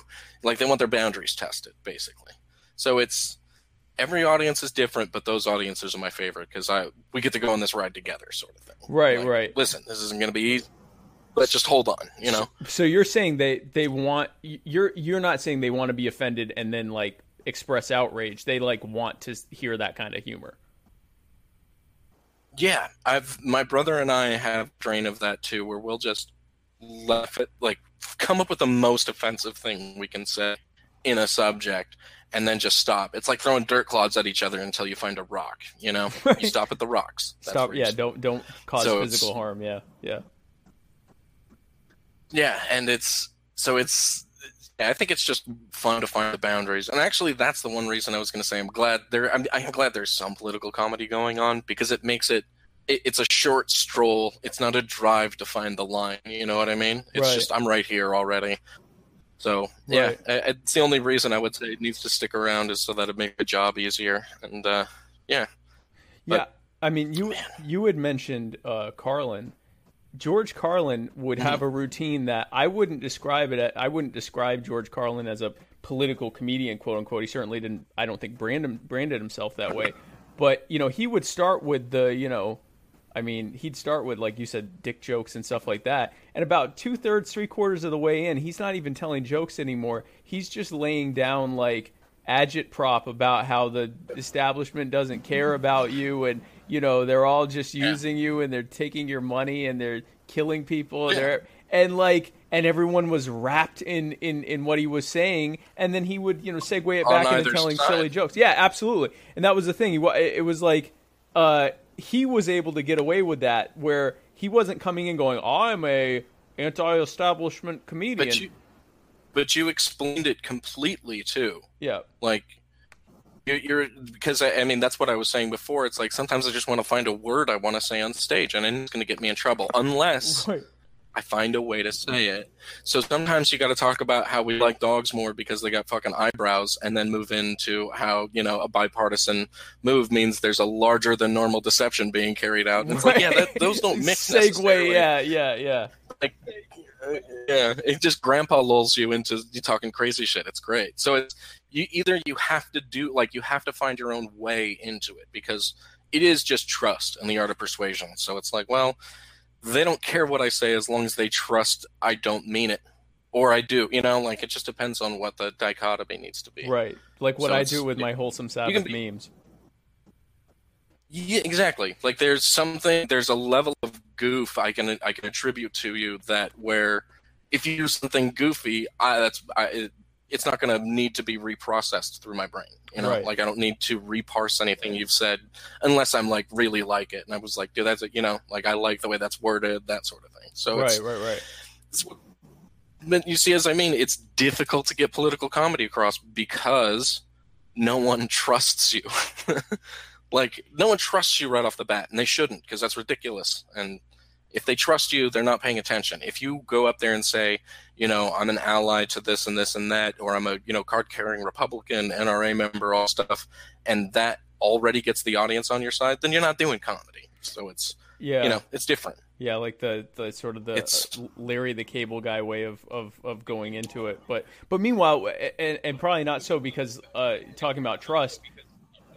like they want their boundaries tested, basically. So it's every audience is different, but those audiences are my favorite because I we get to go on this ride together, sort of thing. Right, Like, right. Listen, this isn't going to be easy. but just hold on, you know. So you're saying they they want you're you're not saying they want to be offended and then like express outrage. They like want to hear that kind of humor. Yeah, I've my brother and I have drain of that too, where we'll just laugh it like come up with the most offensive thing we can say in a subject and then just stop. It's like throwing dirt clods at each other until you find a rock. You know, you stop at the rocks. That's Stop. Yeah. Don't don't cause So physical harm. Yeah. Yeah. Yeah, and it's so it's. Yeah, I think it's just fun to find the boundaries, and actually, that's the one reason I was going to say I'm glad there. I'm, I'm glad there's some political comedy going on because it makes it, it. It's a short stroll. It's not a drive to find the line. You know what I mean? It's Right. just I'm right here already. So yeah, Right. I- it's the only reason I would say it needs to stick around is so that it make the job easier. And uh, yeah, Yeah, But- I mean, you you had mentioned uh, Carlin. George Carlin would Mm-hmm. have a routine that I wouldn't describe it. At, I wouldn't describe George Carlin as a political comedian, quote unquote. He certainly didn't. I don't think branded branded himself that way. But you know, he would start with the you know, I mean, he'd start with like you said, dick jokes and stuff like that. And about two thirds, three quarters of the way in, he's not even telling jokes anymore. He's just laying down like agitprop about how the establishment doesn't care about you and you know they're all just using you and they're taking your money and they're killing people. And they're and like and everyone was wrapped in in in what he was saying. And then he would you know segue it back into telling side. silly jokes. Yeah absolutely. And that was the thing. He it was like uh he was able to get away with that where he wasn't coming in going i'm a anti-establishment comedian. but you, but you explained it completely too. yeah. Like you're, you're because I, I mean that's what I was saying before. It's like sometimes I just want to find a word I want to say on stage, and it's going to get me in trouble unless right I find a way to say it. So sometimes you got to talk about how we like dogs more because they got fucking eyebrows, and then move into how you know a bipartisan move means there's a larger than normal deception being carried out. And it's like yeah, that, those don't mix. segue yeah yeah yeah like yeah it just grandpa lulls you into you talking crazy shit it's great so it's you either you have to do like you have to find your own way into it because it is just trust and the art of persuasion so it's like well they don't care what i say as long as they trust i don't mean it or i do you know like it just depends on what the dichotomy needs to be Right. Like what So I do with my wholesome Sabbath be- memes. Yeah, exactly. Like there's something, there's a level of goof I can I can attribute to you that where if you do something goofy, I, that's I, it, it's not going to need to be reprocessed through my brain. You know, Right. like I don't need to reparse anything you've said unless I'm like really like it. And I was like, dude, that's a, you know, like I like the way that's worded, that sort of thing. So right, it's, right, right. it's but you see, as I mean, it's difficult to get political comedy across because no one trusts you. like no one trusts you right off the bat, and they shouldn't because that's ridiculous. And if they trust you, they're not paying attention. If you go up there and say, you know, I'm an ally to this and this and that, or I'm a you know card carrying Republican, NRA member, all stuff, and that already gets the audience on your side, then you're not doing comedy. So it's Yeah. you know it's different. Yeah, like the, the sort of the It's- uh, Larry the Cable Guy way of, of, of going into it, but but meanwhile, and, and probably not so because uh, talking about trust,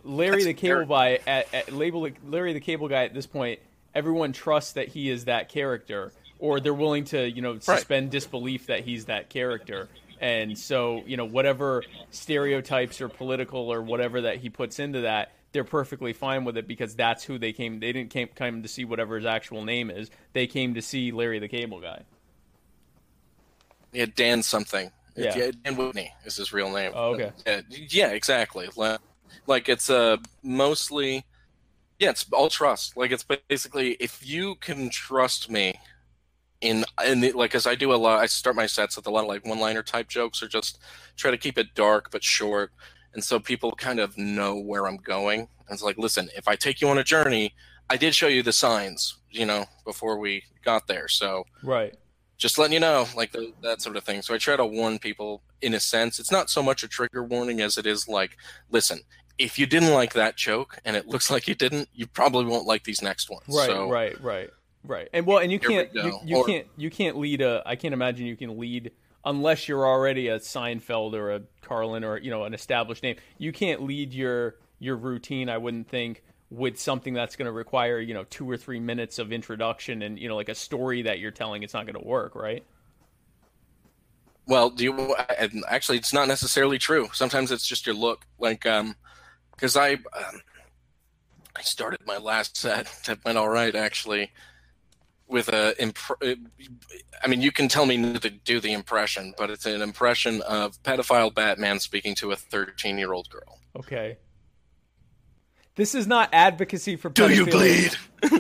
Larry That's the Cable Guy at, at label Larry the Cable Guy at this point, everyone trusts that he is that character, or they're willing to you know suspend disbelief that he's that character, and so you know whatever stereotypes or political or whatever that he puts into that, they're perfectly fine with it because that's who they came. They didn't came come to see whatever his actual name is. They came to see Larry the Cable Guy. Yeah, Dan something. Yeah. Dan Whitney is his real name. Oh, okay. Yeah, yeah, exactly. Like, like it's uh, mostly, yeah, it's all trust. Like it's basically if you can trust me in in the, like as I do a lot, I start my sets with a lot of like one-liner type jokes or just try to keep it dark but short, and so people kind of know where I'm going. And it's like, listen, if I take you on a journey, I did show you the signs, you know, before we got there, so Right. just letting you know, like the, that sort of thing. So I try to warn people in a sense. It's not so much a trigger warning as it is like, listen, if you didn't like that joke and it looks like you didn't, you probably won't like these next ones. Right. so, Right. Right. Right. And well, and you can't you, you Or- can't you can't lead a. I can't imagine you can lead unless you're already a Seinfeld or a Carlin or you know an established name. You can't lead your your routine. I wouldn't think with something that's going to require you know two or three minutes of introduction and you know like a story that you're telling it's not going to work right Well, do you actually? It's not necessarily true. Sometimes it's just your look. Like, um, because I, um, I started my last set that went all right actually, with a. Imp- I mean, you can tell me to do the impression, but it's an impression of pedophile Batman speaking to a thirteen-year-old girl. okay this is not advocacy for Do you bleed?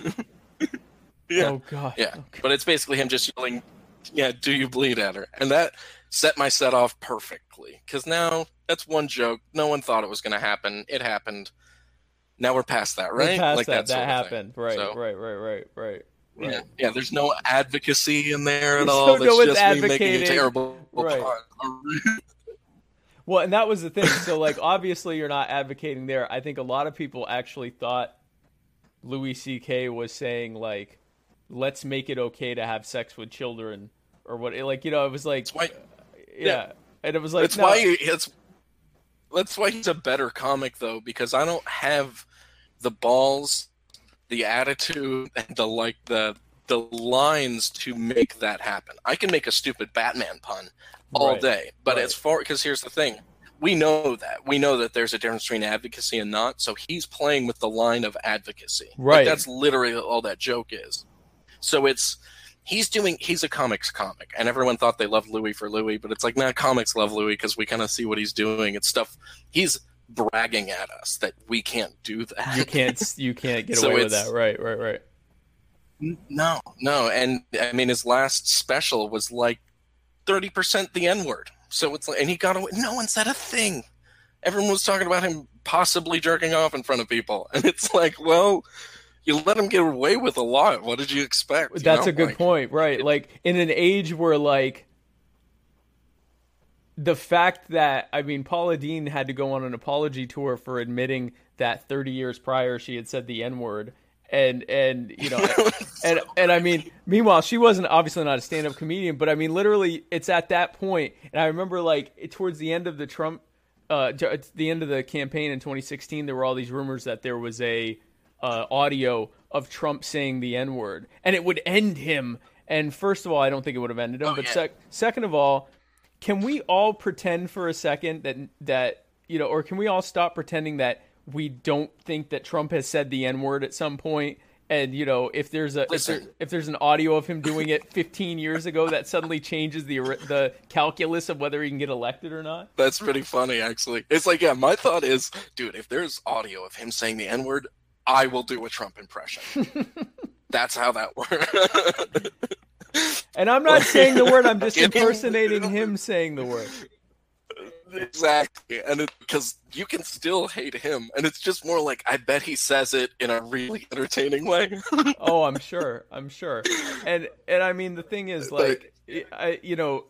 yeah. oh god Yeah, but it's basically him just yelling, "Yeah, do you bleed at her?" And that set my set off perfectly because now that's one joke. No one thought it was going to happen. It happened. Now we're past that, We're right? past like that that, thing. happened right So- right right right right right Yeah, yeah. There's no advocacy in there at So all. no That's one's just me making advocating. a terrible Right. Well, and that was the thing. So, like, obviously, you're not advocating there. I think a lot of people actually thought Louis C.K. was saying, like, let's make it okay to have sex with children, or what? Like, you know, it was like, why. yeah. And it was like, it's no. why. He, it's. That's why he's a better comic, though, because I don't have the balls, the attitude, and the like the the lines to make that happen. I can make a stupid Batman pun all Right. day, but Right. as far because here's the thing. We know that. We know that there's a difference between advocacy and not. So he's playing with the line of advocacy. Like, Right. that's literally all that joke is. So it's he's doing he's a comics comic and everyone thought they loved louis for louis but it's like nah comics love louis because we kind of see what he's doing it's stuff. He's bragging at us that we can't do that. You can't, you can't get So away with that. Right, right, right. no no and i mean his last special was like 30% the n-word. So it's like and he got away no one said a thing. Everyone was talking about him possibly jerking off in front of people. And it's like well you let him get away with a lot what did you expect you That's know? a good Like, point, right? Like in an age where like the fact that I mean Paula Deen had to go on an apology tour for admitting that 30 years prior she had said the n-word and and you know and and I mean meanwhile she wasn't obviously not a stand-up comedian but I mean literally it's at that point and I remember like towards the end of the Trump uh the end of the campaign in 2016 there were all these rumors that there was a uh, audio of Trump saying the N word, and it would end him. And first of all, I don't think it would have ended him. Oh, but yeah. sec- second of all, can we all pretend for a second that that you know, or can we all stop pretending that we don't think that Trump has said the N word at some point? And you know, if there's a if, there, if there's an audio of him doing it 15 years ago, that suddenly changes the the calculus of whether he can get elected or not. That's pretty funny, actually. It's like, yeah, my thought is, dude, if there's audio of him saying the N word, I will do a Trump impression. That's how that works. And I'm not saying the word; I'm just impersonating him saying the word. exactly. And because you can still hate him. And it's just more like, I bet he says it in a really entertaining way. Oh, I'm sure. I'm sure. And and I mean the thing is like I you know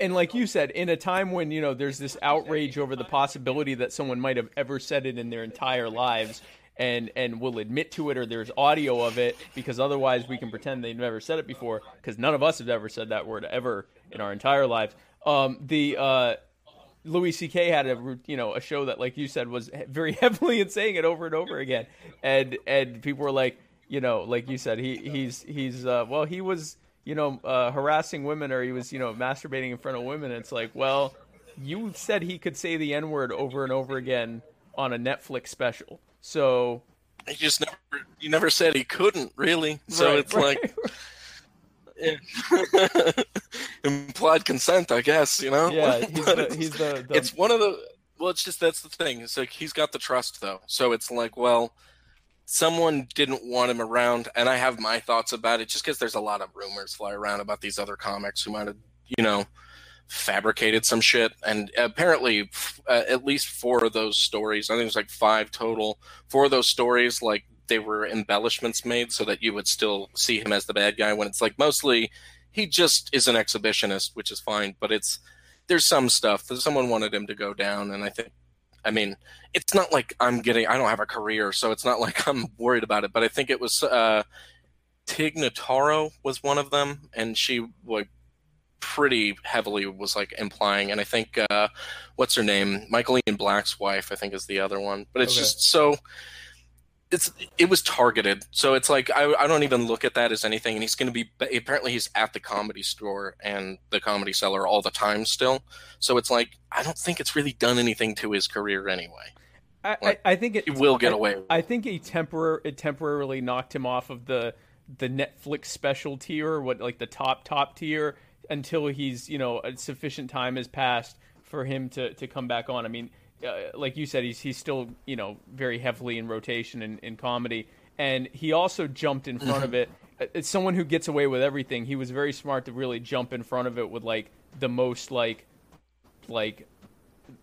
and like you said in a time when you know there's this outrage over the possibility that someone might have ever said it in their entire lives and and will admit to it or there's audio of it because otherwise we can pretend they've never said it before because none of us have ever said that word ever in our entire lives. Um the uh Louis C.K. had a you know a show that, like you said, was very heavily in saying it over and over again, and and people were like, you know, like you said, he he's he's uh, well, he was you know uh, harassing women or he was you know masturbating in front of women. It's like, well, you said he could say the N word over and over again on a Netflix special, so he just never, you never said he couldn't, really. So Right, it's right. like, yeah. implied consent, I guess, you know? yeah, he's the, he's the, the it's one of the well it's just that's the thing it's like he's got the trust though so it's like well someone didn't want him around and i have my thoughts about it just because there's a lot of rumors fly around about these other comics who might have you know fabricated some shit. And apparently uh, at least four of those stories i think it was like five total four of those stories like they were embellishments made so that you would still see him as the bad guy when it's like mostly he just is an exhibitionist which is fine but it's there's some stuff that someone wanted him to go down and i think i mean it's not like i'm getting i don't have a career so it's not like i'm worried about it but i think it was uh tig notaro was one of them and she like pretty heavily was like implying and i think uh what's her name michael ian black's wife i think is the other one but it's Okay. just so it's it was targeted. So it's like I, I don't even look at that as anything and he's going to be apparently he's at the comedy store and the comedy cellar all the time still. So it's like i don't think it's really done anything to his career anyway. I, Like, I, I think it he will get I- away I think he tempor- it temporarily knocked him off of the the Netflix special tier, what like the top top tier, until he's you know a sufficient time has passed for him to to come back on. I mean, uh, like you said, he's he's still you know very heavily in rotation in, in comedy, and he also jumped in front of it. It's someone who gets away with everything. He was very smart to really jump in front of it with like the most like like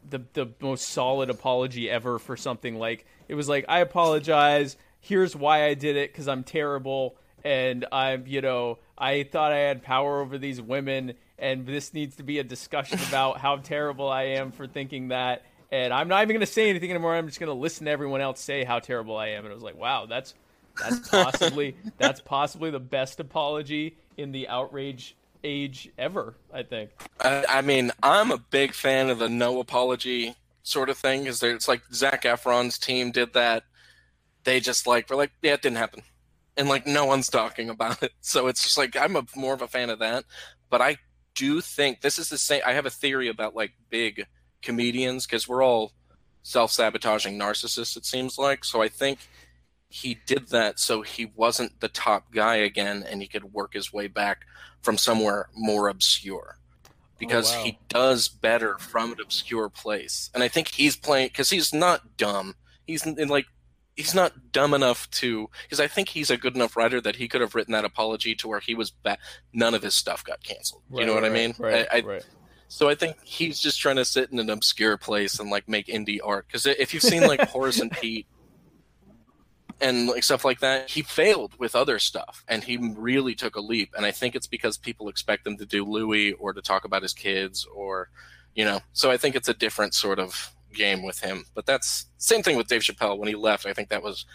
the the most solid apology ever for something like it was like I apologize. Here's why I did it because I'm terrible and I'm you know I thought I had power over these women and this needs to be a discussion about how terrible I am for thinking that. And I'm not even going to say anything anymore. I'm just going to listen to everyone else say how terrible I am. And I was like, wow, that's that's possibly that's possibly the best apology in the outrage age ever. I think. I, I mean, I'm a big fan of the no apology sort of thing because it's like Zac Efron's team did that. They just like were like, yeah, it didn't happen, and like no one's talking about it. So it's just like I'm a more of a fan of that. But I do think this is the same. I have a theory about like big comedians because we're all self-sabotaging narcissists. It seems like so. I think he did that so he wasn't the top guy again, and he could work his way back from somewhere more obscure because oh, wow. he does better from an obscure place. And I think he's playing because he's not dumb. He's in, like he's not dumb enough to because I think he's a good enough writer that he could have written that apology to where he was back. none of his stuff got canceled. you know what I mean? Right. I, I, right. So I think he's just trying to sit in an obscure place and like make indie art. Because if you've seen like Horace and Pete and like stuff like that, he failed with other stuff, and he really took a leap. And I think it's because people expect him to do Louis or to talk about his kids, or you know. So I think it's a different sort of game with him. But that's same thing with Dave Chappelle when he left. I think that was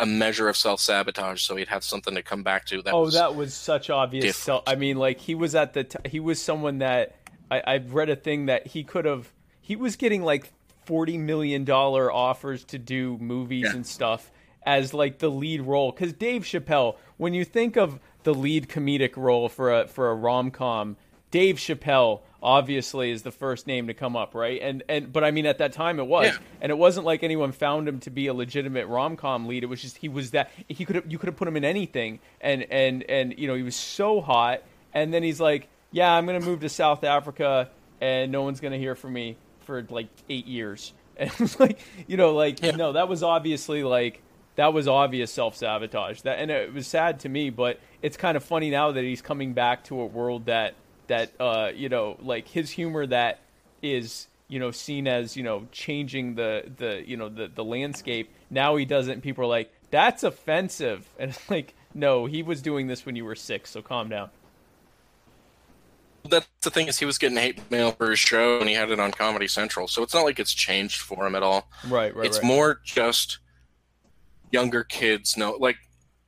a measure of self sabotage, so he'd have something to come back to. That oh, was, that was such obvious. Self, I mean, like he was at the. T- he was someone that I, I've read a thing that he could have. He was getting like forty million dollar offers to do movies Yeah. and stuff as like the lead role. Because Dave Chappelle, when you think of the lead comedic role for a for a rom com, Dave Chappelle obviously is the first name to come up, right? And and but I mean at that time it was, Yeah. and it wasn't like anyone found him to be a legitimate rom com lead. It was just he was that he could have you could have put him in anything, and and and you know he was so hot, and then he's like, yeah, I'm gonna move to South Africa, and no one's gonna hear from me for like eight years, and it was like you know like Yeah. no, that was obviously like that was obvious self sabotage. That and it was sad to me, but it's kind of funny now that he's coming back to a world that that uh, you know like his humor that is you know seen as you know changing the the you know the the landscape. Now he doesn't. People are like that's offensive, and it's like no, he was doing this when you were six, so calm down. That's the thing is he was getting hate mail for his show and he had it on Comedy Central, so it's not like it's changed for him at all. Right, right, it's right. more just younger kids know like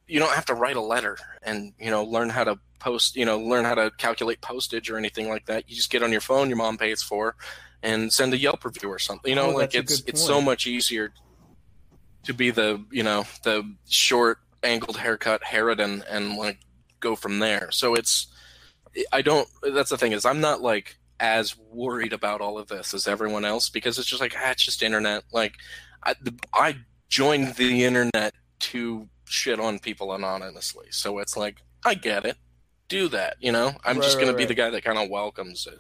you don't have to write a letter and you know learn how to post you know learn how to calculate postage or anything like that you just get on your phone your mom pays for and send a yelp review or something you know Oh, like it's it's so much easier to be the you know the short angled haircut Harridan and like go from there so it's i don't that's the thing is i'm not like as worried about all of this as everyone else because it's just like ah, it's just internet like I, the, I joined the internet to shit on people anonymously. So it's like, I get it. Do that, you know? I'm Right, just going right, to be right. the guy that kind of welcomes it.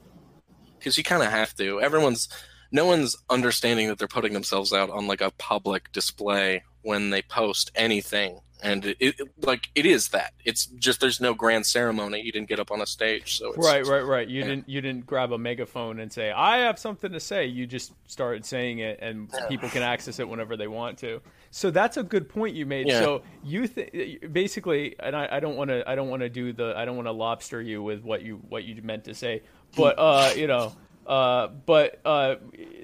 Because you kind of have to. Everyone's, no one's understanding that they're putting themselves out on like a public display when they post anything. And it, it like it is that. It's just there's no grand ceremony. You didn't get up on a stage, so it's Right, right, right. You yeah. didn't you didn't grab a megaphone and say, "I have something to say." You just started saying it, and people can access it whenever they want to. So that's a good point you made. Yeah. So you th- basically, and I, I don't want to, I don't want to do the, I don't want to lobster you with what you what you meant to say, but uh, you know, uh, but uh,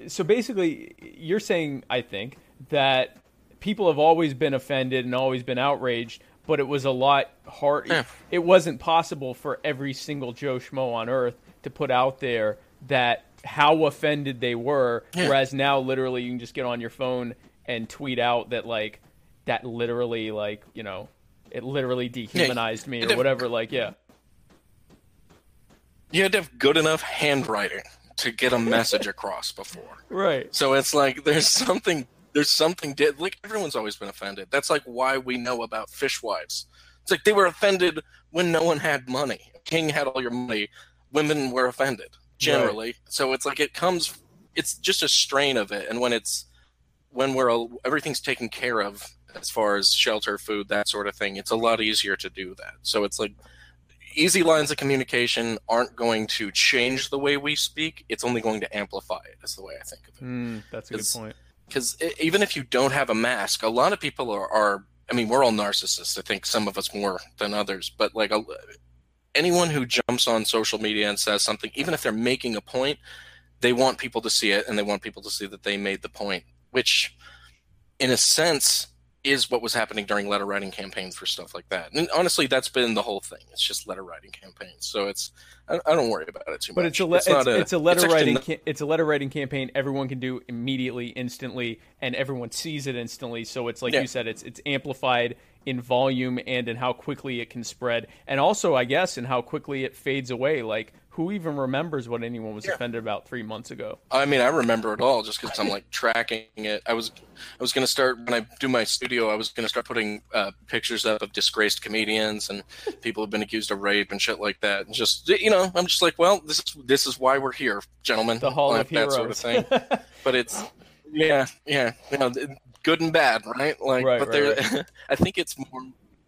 so basically, you're saying, I think that people have always been offended and always been outraged, but it was a lot hard. Yeah. It wasn't possible for every single Joe Schmo on earth to put out there that how offended they were. Yeah. Whereas now, literally, you can just get on your phone and tweet out that like that literally like you know it literally Yeah, dehumanized me or def- whatever. Like yeah, You had to have good enough handwriting to get a message across before. right. So it's like there's something there's something di- like everyone's always been offended. That's like why we know about fishwives. It's like they were offended when no one had money. King had all your money. Women were offended generally. So it's like it comes. It's just a strain of it. And when it's when we're all- everything's taken care of as far as shelter, food, that sort of thing, it's a lot easier to do that. So it's like easy lines of communication aren't going to change the way we speak. It's only going to amplify it. Is the way I think of it Mm, that's a good point. Because even if you don't have a mask, a lot of people are, are. I mean, we're all narcissists. I think some of us more than others, but like a, anyone who jumps on social media and says something, even if they're making a point, they want people to see it and they want people to see that they made the point, which, in a sense, is what was happening during letter writing campaigns for stuff like that. And honestly, that's been the whole thing. It's just letter writing campaigns, so it's I, I don't worry about it too But much. it's a le- it's, not it's a letter actually writing not- ca- it's a letter writing campaign everyone can do immediately, instantly, and everyone sees it instantly. So it's like Yeah. you said, it's it's amplified in volume and in how quickly it can spread, and also I guess in how quickly it fades away. Like who even remembers what anyone was Yeah. offended about three months ago? I mean, I remember it all just because I'm like tracking it. I was, I was gonna start when I do my studio. I was gonna start putting uh, pictures up of disgraced comedians and people who've been accused of rape and shit like that. And just you know, I'm just like, well, this is this is why we're here, gentlemen. The Hall like of that Heroes. sort of thing. But it's yeah, yeah, you know, good and bad, right? Like, Right, but right, there, I think it's more.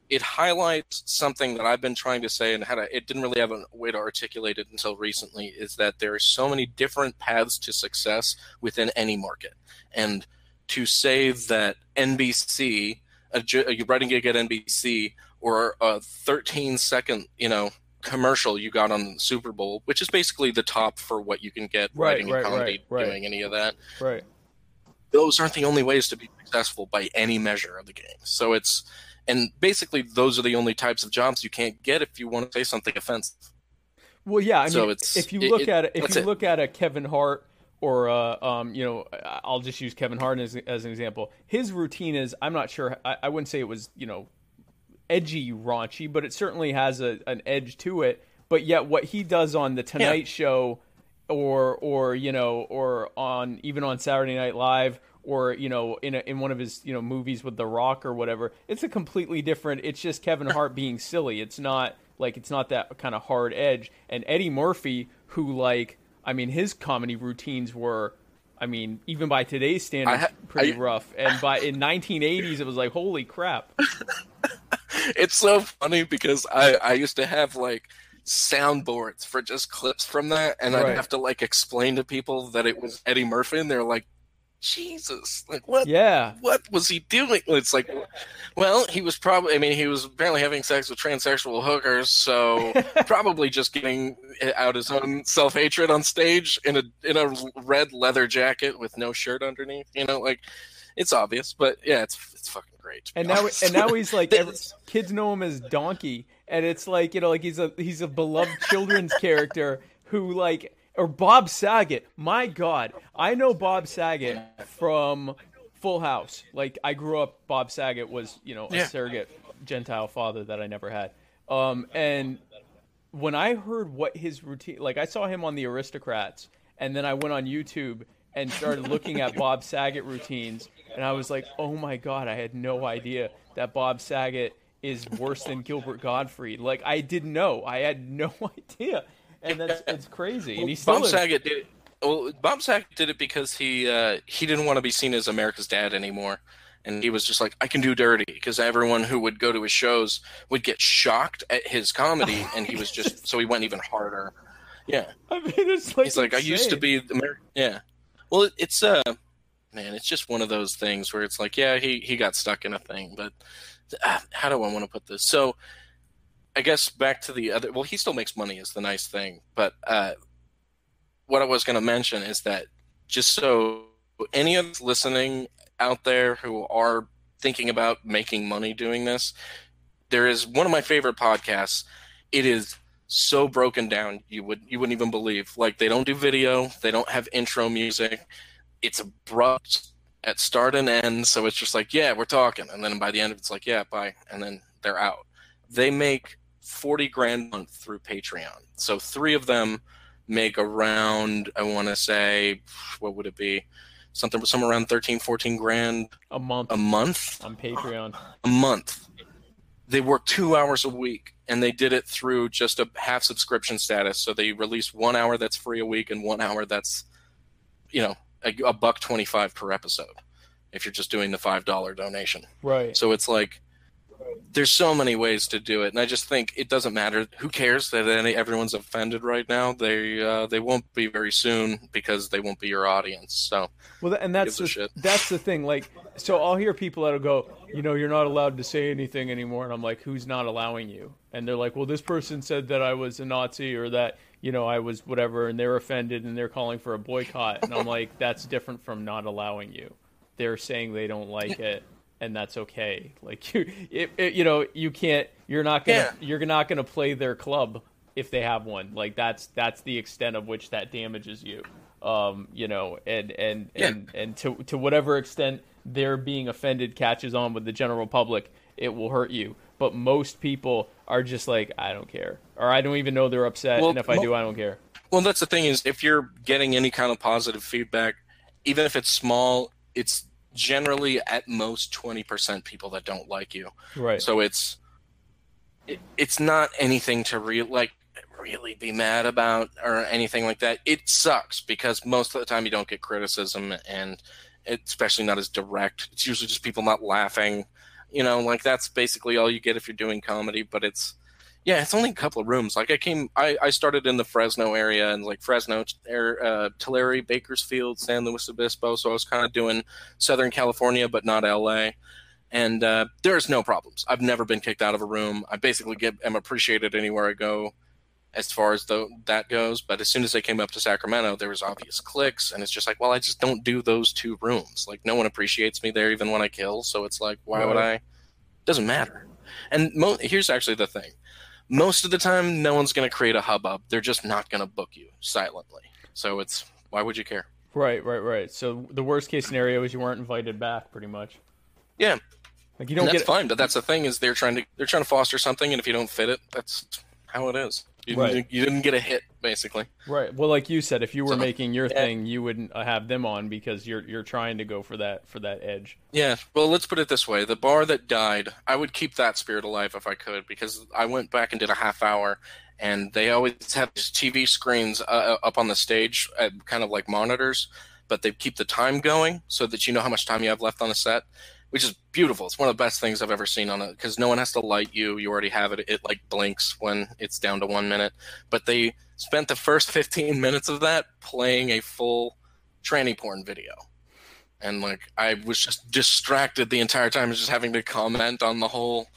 It highlights something that I've been trying to say and had a, it didn't really have a way to articulate it until recently. Is that there are so many different paths to success within any market, and to say that NBC, a, writing gig at NBC, or a 13 second, you know, commercial you got on the Super Bowl, which is basically the top for what you can get Right, writing right, a comedy right. doing any of that right. those aren't the only ways to be successful by any measure of the game. So it's and basically those are the only types of jobs you can't get if you want to say something offensive. Well, yeah. I mean, So it's- if you look it- at it, if you it. look at a Kevin Hart or uh, um, you know, I'll just use Kevin Hart as, as an example. His routine is, I'm not sure. I, I wouldn't say it was, you know, edgy raunchy, but it certainly has a, an edge to it. But yet, what he does on the Tonight Show, or or you know, or on even on Saturday Night Live, or you know, in a, in one of his you know movies with The Rock or whatever, it's a completely different. It's just Kevin Hart being silly. It's not like it's not that kind of hard edge. And Eddie Murphy, who like, I mean, his comedy routines were. I mean, even by today's standards, ha- pretty I- rough. And by in 1980s, it was like, holy crap! It's so funny because I I used to have like soundboards for just clips from that and Right. I'd have to like explain to people that it was Eddie Murphy and they're like Jesus like what Yeah, what was he doing? It's like, well, he was probably, I mean, he was apparently having sex with transsexual hookers, so probably just getting out his own self hatred on stage in a in a red leather jacket with no shirt underneath. You know, like it's obvious, but yeah, it's it's fucking great. and now honest. and now he's like every, kids know him as Donkey, and it's like you know like he's a he's a beloved children's character who like or Bob Saget. My God, I know Bob Saget from Full House. Like I grew up, Bob Saget was you know a Yeah. surrogate Gentile father that I never had. Um, and when I heard what his routine, like I saw him on The Aristocrats, and then I went on YouTube and started looking at Bob Saget routines, and I was like, oh my god, I had no idea that Bob Saget is worse than Gilbert Gottfried. Like I didn't know, I had no idea, and that's it's crazy. And he still Bob. Saget did it. Well, Bob Saget did it because he uh, he didn't want to be seen as America's dad anymore, and he was just like, I can do dirty because everyone who would go to his shows would get shocked at his comedy, and he was just so he went even harder. Yeah, I mean, it's like he's like, I used to be American. Yeah, well, it's uh, man, it's just one of those things where it's like, yeah, he he got stuck in a thing, but uh, how do I want to put this? So. I guess back to the other. Well, he still makes money is the nice thing, but uh, what I was going to mention is that just so any of us listening out there who are thinking about making money doing this, there is one of my favorite podcasts. It is so broken down you would you wouldn't even believe. Like they don't do video, they don't have intro music. It's abrupt. at start and end. So it's just like, yeah, we're talking, and then by the end, it's like, yeah, bye, and then they're out. They make forty grand a month through Patreon. So three of them make around, I want to say, what would it be? Something somewhere around 13, 14 grand A month a month. on Patreon. A month. They work two hours a week, and they did it through just a half subscription status. So they release one hour that's free a week and one hour that's, you know, a, a buck twenty five per episode. If you're just doing the five dollar donation. Right. So it's like there's so many ways to do it, and I just think it doesn't matter. Who cares that any, everyone's offended right now? They uh, they won't be very soon because they won't be your audience. So Well, and that's the, shit? that's the thing. Like, so I'll hear people that'll go, you know, you're not allowed to say anything anymore, and I'm like, who's not allowing you? And they're like, well, this person said that I was a Nazi or that you know I was whatever, and they're offended and they're calling for a boycott, and I'm like, that's different from not allowing you. They're saying they don't like it, and that's okay. Like you, it, it, you know, you can't. You're not gonna. Yeah. You're not gonna play their club if they have one. Like that's that's the extent of which that damages you. Um, you know, and and Yeah. and and to to whatever extent their being offended catches on with the general public, it will hurt you. But most people are just like, I don't care, or I don't even know they're upset, Well, and if I do, I don't care. Well, that's the thing is, if you're getting any kind of positive feedback, even if it's small, it's generally at most twenty percent people that don't like you. Right. So it's it, it's not anything to re- like really be mad about or anything like that. It sucks because most of the time you don't get criticism, and it, especially not as direct. It's usually just people not laughing. You know, like that's basically all you get if you're doing comedy. But it's yeah, it's only a couple of rooms. Like I came, I, I started in the Fresno area and like Fresno, er, uh, Tulare, Bakersfield, San Luis Obispo. So I was kind of doing Southern California, but not LA. And uh, there's no problems. I've never been kicked out of a room. I basically get am appreciated anywhere I go, as far as though that goes. But as soon as I came up to Sacramento, there was obvious clicks, and it's just like, well, I just don't do those two rooms. Like no one appreciates me there, even when I kill. So it's like, why would. I? Doesn't matter. And mo- here's actually the thing most of the time no one's going to create a hubbub. They're just not going to book you silently. So it's why would you care? Right, right, right. So the worst case scenario is you weren't invited back, pretty much. yeah. Like you don't that's get fine but that's the thing is they're trying to they're trying to foster something and if you don't fit it that's how it is you, Right. didn't, you didn't get a hit basically right. Well, like you said, if you were So, making your yeah. thing, you wouldn't uh, have them on because you're you're trying to go for that for that edge. yeah well let's put it this way the bar that died i would keep that spirit alive if i could because i went back and did a half hour and they always have these tv screens uh, up on the stage uh, kind of like monitors but they keep the time going so that you know how much time you have left on the set which is beautiful it's one of the best things i've ever seen on it because no one has to light you you already have it it like blinks when it's down to one minute but they spent the first 15 minutes of that playing a full tranny porn video and like I was just distracted the entire time, just having to comment on the whole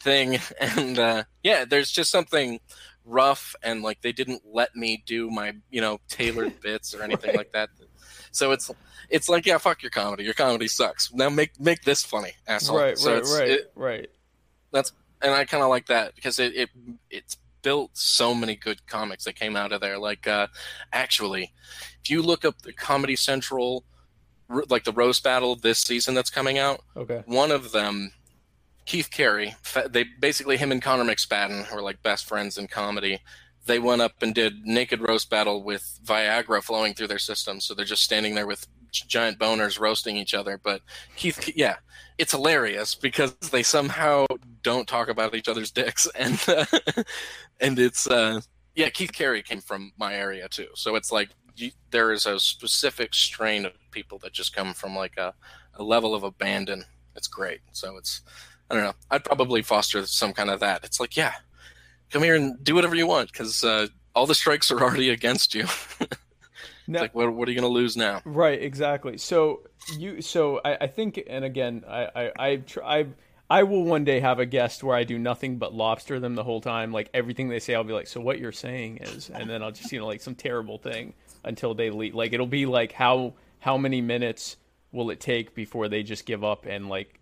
thing. And uh, yeah, there's just something rough, and like they didn't let me do my you know tailored bits or anything Right. like that. So it's it's like yeah, fuck your comedy. Your comedy sucks. Now make make this funny, asshole. Right, so right, it's, right, it- right. That's and I kind of like that because it, it it's built so many good comics that came out of there. Like, uh, actually, if you look up the Comedy Central, like the roast battle this season that's coming out, Okay. one of them, Keith Carey, they basically him and Connor McSpadden were like best friends in comedy. They went up and did naked roast battle with Viagra flowing through their system, so they're just standing there with giant boners roasting each other. But Keith, yeah, it's hilarious because they somehow don't talk about each other's dicks, and uh, and it's uh, yeah, Keith Carey came from my area too, so it's like you, there is a specific strain of people that just come from like a, a level of abandon. It's great. So it's I don't know. I'd probably foster some kind of that. It's like yeah, come here and do whatever you want because uh, all the strikes are already against you. Now, like what, what are you going to lose now? Right, exactly. So you, so I, I think, and again, I, I, I, tr- I, I will one day have a guest where I do nothing but lobster them the whole time. Like everything they say, I'll be like, so what you're saying is, and then I'll just, you know, like some terrible thing until they leave. Like it'll be like how how many minutes will it take before they just give up and like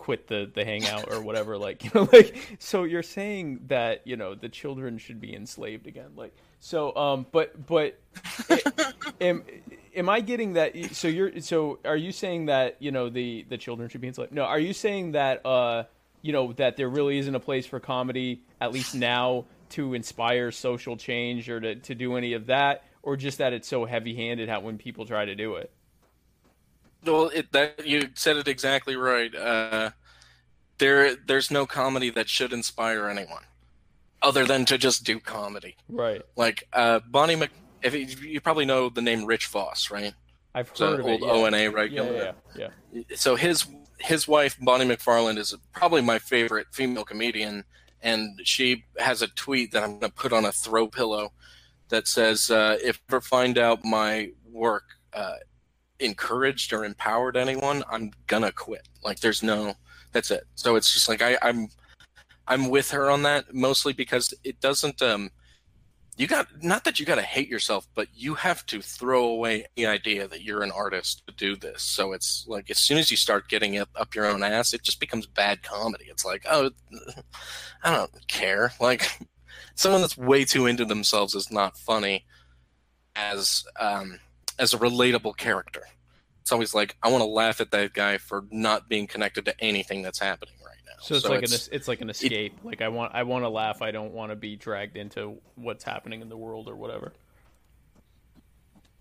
quit the the hangout or whatever like you know like so you're saying that you know the children should be enslaved again like so um but but it, am- am I getting that? So you're so are you saying that you know the the children should be enslaved? No, are you saying that uh you know that there really isn't a place for comedy at least now to inspire social change or to to do any of that, or just that it's so heavy handed how when people try to do it? Well, it, that you said it exactly right. Uh, there, there's no comedy that should inspire anyone, other than to just do comedy. Right. Like uh, Bonnie Mc. If you, you probably know the name Rich Voss, right? I've heard So of old it. Yeah. O and A yeah, yeah, yeah. so his his wife Bonnie McFarlane is probably my favorite female comedian, and she has a tweet that I'm going to put on a throw pillow that says, uh, "If you ever find out my work uh, encouraged or empowered anyone, I'm gonna quit." Like, there's no, that's it. So it's just like I, I'm, I'm with her on that mostly because it doesn't. Um, you got not that you got to hate yourself, but you have to throw away the idea that you're an artist to do this. So it's like as soon as you start getting it up your own ass, it just becomes bad comedy. It's like, oh, I don't care. Like someone that's way too into themselves is not funny as um, as a relatable character. It's always like I want to laugh at that guy for not being connected to anything that's happening right now. So it's like an it's like an escape. like I want I want to laugh. I don't want to be dragged into what's happening in the world or whatever.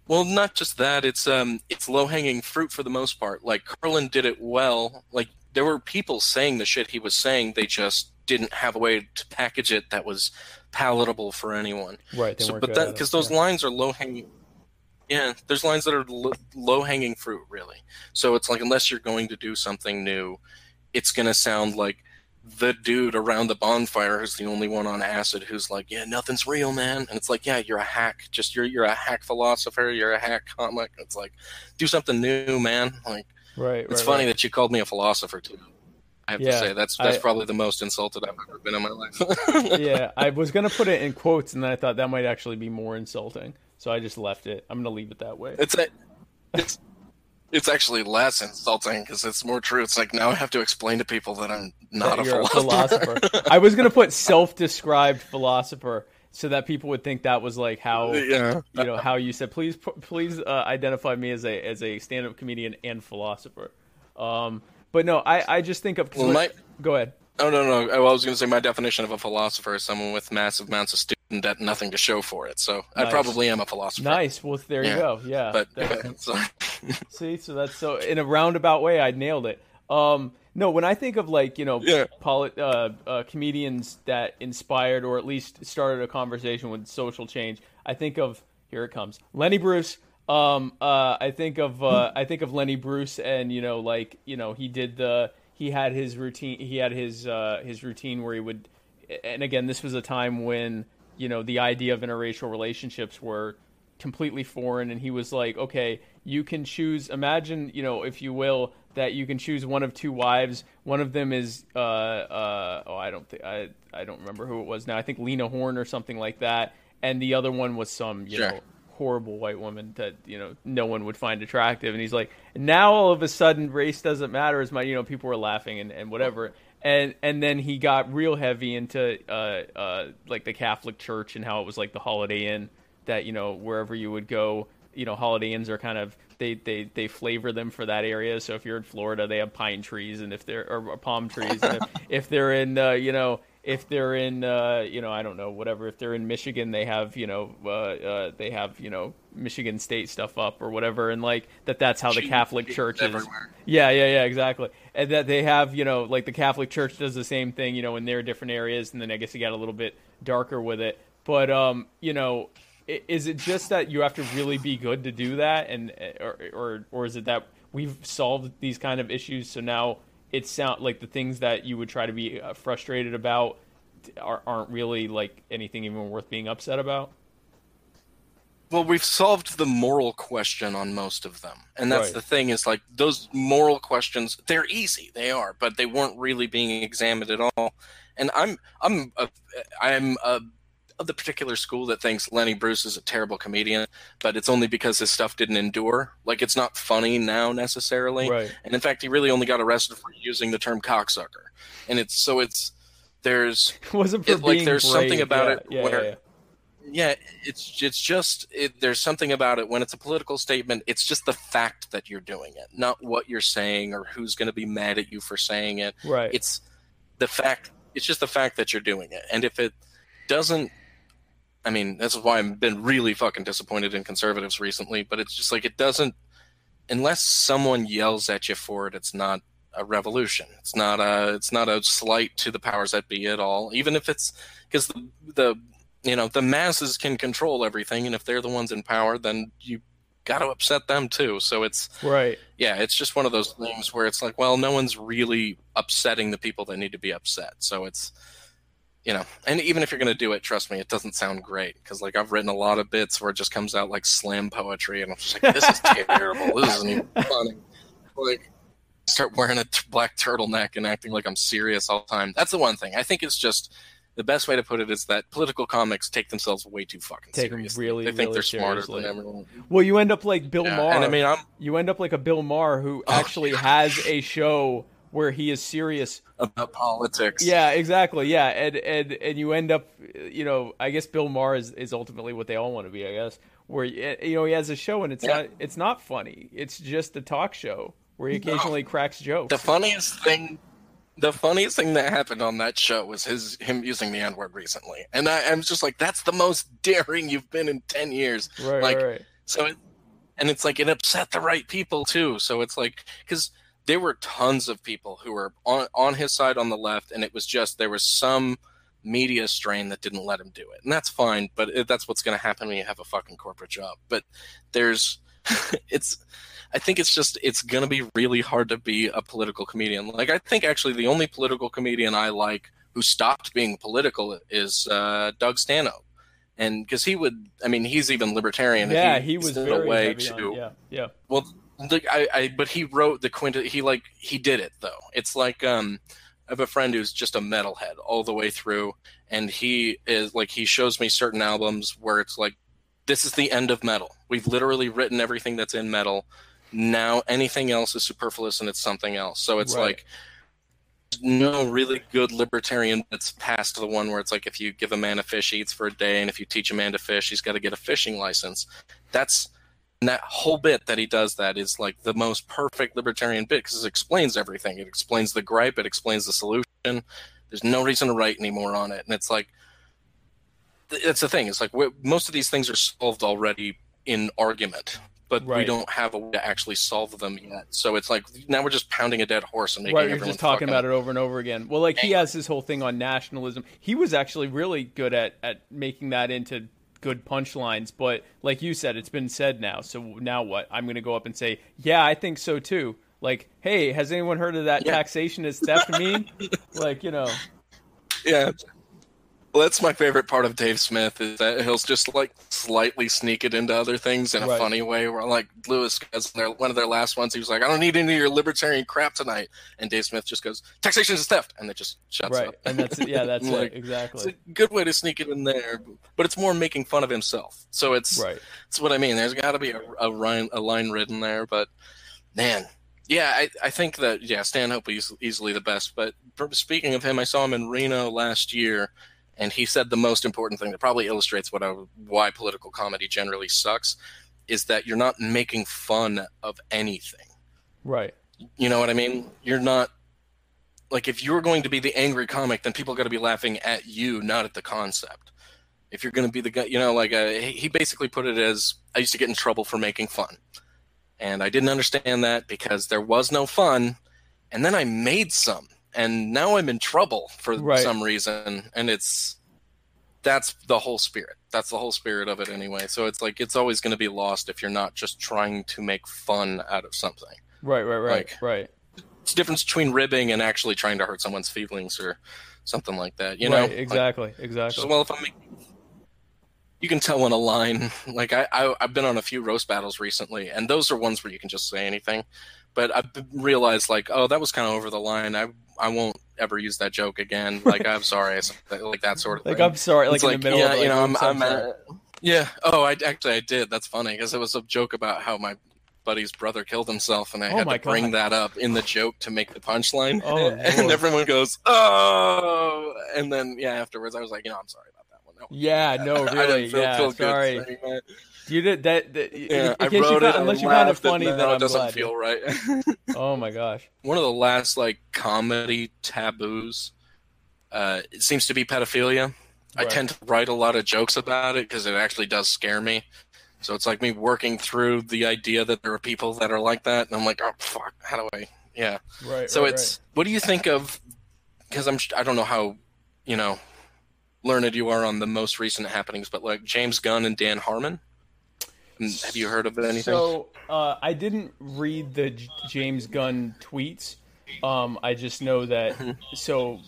Well, not just that. It's um, it's low hanging fruit for the most part. Like Carlin did it well. Like there were people saying the shit he was saying. They just didn't have a way to package it that was palatable for anyone. Right. They So, but that because those yeah. lines are low hanging. Yeah, there's lines that are lo- low hanging fruit, really. So it's like unless you're going to do something new, it's gonna sound like the dude around the bonfire who's the only one on acid who's like, yeah, nothing's real, man. And it's like, yeah, you're a hack. Just you're you're a hack philosopher. You're a hack comic. It's like, do something new, man. Like right. it's right, funny right. that you called me a philosopher too. I have Yeah, to say that's that's I- probably the most insulted I've ever been in my life. yeah, I was gonna put it in quotes, and then I thought that might actually be more insulting, so I just left it. I'm gonna leave it that way. It's a, it's it's actually less insulting because it's more true. It's like now I have to explain to people that I'm not That a you're philosopher. I was gonna put self-described philosopher, so that people would think that was like how yeah, you know how you said please please uh, identify me as a as a stand-up comedian and philosopher. Um, but no, I I just think of Well, my- go ahead. Oh no no! I was going to say my definition of a philosopher is someone with massive amounts of student and nothing to show for it. So I probably am a philosopher. Nice. Well, there you Yeah. go. Yeah. But That- so, See, so that's so in a roundabout way, I nailed it. Um, no, when I think of like you know, Yeah. uh, uh, comedians that inspired or at least started a conversation with social change, I think of here it comes, Lenny Bruce. Um, uh, I think of uh, I think of Lenny Bruce, and you know, like you know, he did the he had his routine. He had his uh, his routine where he would, and again, this was a time when you know the idea of interracial relationships were completely foreign. And he was like okay you can choose imagine you know if you will that you can choose one of two wives. One of them is uh uh oh i don't think i i don't remember who it was now. I think lena horne or something like that. And the other one was some you Sure. know horrible white woman that you know no one would find attractive. And he's like now all of a sudden race doesn't matter as much. You know people were laughing and, and whatever and and then he got real heavy into uh uh like the catholic church and how it was like the holiday inn that you know wherever you would go you know holiday inns are kind of they they they flavor them for that area so if you're in florida they have pine trees and if they're or palm trees and if, if they're in uh, you know if they're in uh, you know i don't know whatever if they're in michigan they have you know uh, uh, they have you know michigan state stuff up or whatever and like that that's how the catholic church is everywhere. yeah, yeah, yeah, exactly. And that they have, you know, like the Catholic Church does the same thing, you know, in their different areas, and then I guess it got a little bit darker with it. But um, you know, is it just that you have to really be good to do that, and or or or is it that we've solved these kind of issues, so now it sound like the things that you would try to be uh, frustrated about are, aren't really like anything even worth being upset about? Well, we've solved the moral question on most of them, and that's Right. the thing is like those moral questions. They're easy, they are, but they weren't really being examined at all. And I'm I'm a, I'm a, of the particular school that thinks Lenny Bruce is a terrible comedian, but it's only because his stuff didn't endure. Like it's not funny now necessarily. Right. And in fact, he really only got arrested for using the term cocksucker. And it's so it's there's Wasn't for It- like, there's brave. something about yeah, it yeah, where- yeah, yeah, it's it's just it, there's something about it when it's a political statement. It's just the fact that you're doing it, not what you're saying or who's going to be mad at you for saying it. Right. It's the fact. It's just the fact that you're doing it, and if it doesn't, I mean, that's why I've been really fucking disappointed in conservatives recently. But it's just like it doesn't, unless someone yells at you for it. It's not a revolution. It's not a. It's not a slight to the powers that be at all. Even if it's because the the you know the masses can control everything and if they're the ones in power then you got to upset them too. So it's right. yeah it's just one of those things where it's like well no one's really upsetting the people that need to be upset. So it's you know and even if you're going to do it trust me it doesn't sound great. Because like i've written a lot of bits where it just comes out like slam poetry and i'm just like this is terrible. This isn't even funny. Like start wearing a t- black turtleneck and acting like i'm serious all the time. That's the one thing. I think it's just the best way to put it is that political comics take themselves way too fucking Take 'em seriously. really, they think really they're smarter seriously. than everyone. Well, you end up like Bill Yeah, Maher. And I mean, I'm you end up like a Bill Maher who Oh, actually has a show where he is serious. about politics. Yeah, exactly. Yeah, and and and you end up, you know, I guess Bill Maher is, is ultimately what they all want to be. I guess where you know he has a show and it's Yeah. not it's not funny. It's just a talk show where he occasionally cracks jokes. The funniest thing, the funniest thing that happened on that show was his him using the N word recently, and I, I'm just like, that's the most daring you've been in ten years. right, like, right, right. So, it, and it's like it upset the right people too. So it's like because there were tons of people who were on on his side on the left, and it was just there was some media strain that didn't let him do it, and that's fine. But it, that's what's going to happen when you have a fucking corporate job. But there's, it's. I think it's just it's going to be really hard to be a political comedian. Like I think actually the only political comedian I like who stopped being political is uh, Doug Stanhope, and because he would, I mean, he's even libertarian. Yeah, he was in very a way to on, yeah, yeah. well, the, I, I, but he wrote the quintet. He like he did it though. It's like um, I have a friend who's just a metalhead all the way through, and he is like he shows me certain albums where it's like, this is the end of metal. We've literally written everything that's in metal. Now anything else is superfluous and it's something else. So it's Right. like no really good libertarian that's past the one where it's like if you give a man a fish he eats for a day and if you teach a man to fish he's got to get a fishing license. That's and that whole bit that he does that is like the most perfect libertarian bit because it explains everything. It explains the gripe it explains the solution. There's no reason to write anymore on it. And it's like th- that's the thing. It's like most of these things are solved already in argument but we don't have a way to actually solve them yet so it's like now we're just pounding a dead horse and making Right, you're just talking about it over and over again. Well, like he has his whole thing on nationalism. He was actually really good at at making that into good punchlines, but like you said, it's been said now. So now what? I'm going to go up and say, "Yeah, I think so too." Like, "Hey, has anyone heard of that Yeah. taxation is theft meme?" like, you know. Yeah. Well, that's my favorite part of Dave Smith is that he'll just like slightly sneak it into other things in a Right. funny way. Where like Lewis, as their, one of their last ones, he was like, "I don't need any of your libertarian crap tonight," and Dave Smith just goes, "Taxation is theft," and it just shuts Right. up. And that's yeah, that's it. like, Exactly. It's a good way to sneak it in there, but it's more making fun of himself. So it's Right. that's what I mean. There's got to be a, a, line, a line written there, but man, yeah, I, I think that yeah, Stanhope is easily the best. But speaking of him, I saw him in Reno last year, and he said the most important thing that probably illustrates what I, why political comedy generally sucks is that you're not making fun of anything. Right. You know what I mean? You're not like if you're going to be the angry comic, then people got to be laughing at you, not at the concept. If you're going to be the guy, you know, like uh, he he basically put it as I used to get in trouble for making fun, and I didn't understand that because there was no fun, and then I made some, and now I'm in trouble for Right. some reason, and it's that's the whole spirit. That's the whole spirit of it anyway. So it's like it's always going to be lost if you're not just trying to make fun out of something Right, right, right. Like- right. it's the difference between ribbing and actually trying to hurt someone's feelings or something like that. You know, right, Like, exactly. just, Exactly. well, if I'm, you can tell when a line. Like I, I, I've been on a few roast battles recently, and those are ones where you can just say anything. But I've realized, like, oh, that was kind of over the line. I, I won't ever use that joke again. Like, I'm sorry, like that sort of Like thing. I'm sorry, like It's in the middle yeah, of like, you know, I'm, I'm, uh, yeah. Oh, I actually I did. That's funny because it was a joke about how my buddy's brother killed himself, and I Oh had to bring that up in the joke to make the punchline. Oh, and Lord. everyone goes, "Oh!" And then yeah, afterwards I was like, you know, I'm sorry about that one. Yeah, no, I really. didn't feel, yeah, feel sorry. good. You did that. that Yeah, I you wrote found, it. unless you found it funny, then it doesn't glad. feel right. Oh my gosh. One of the last like comedy taboos uh, it seems to be pedophilia. I tend to write a lot of jokes about it because it actually does scare me. So it's like me working through the idea that there are people that are like that, and I'm like, oh fuck, how do I? Yeah. Right. So right, it's what do you think of? Because I'm I don't know how you know learned you are on the most recent happenings, but like James Gunn and Dan Harmon. Mm, Have you heard of anything? So uh, I didn't read the J- James Gunn tweets. Um, I just know that. So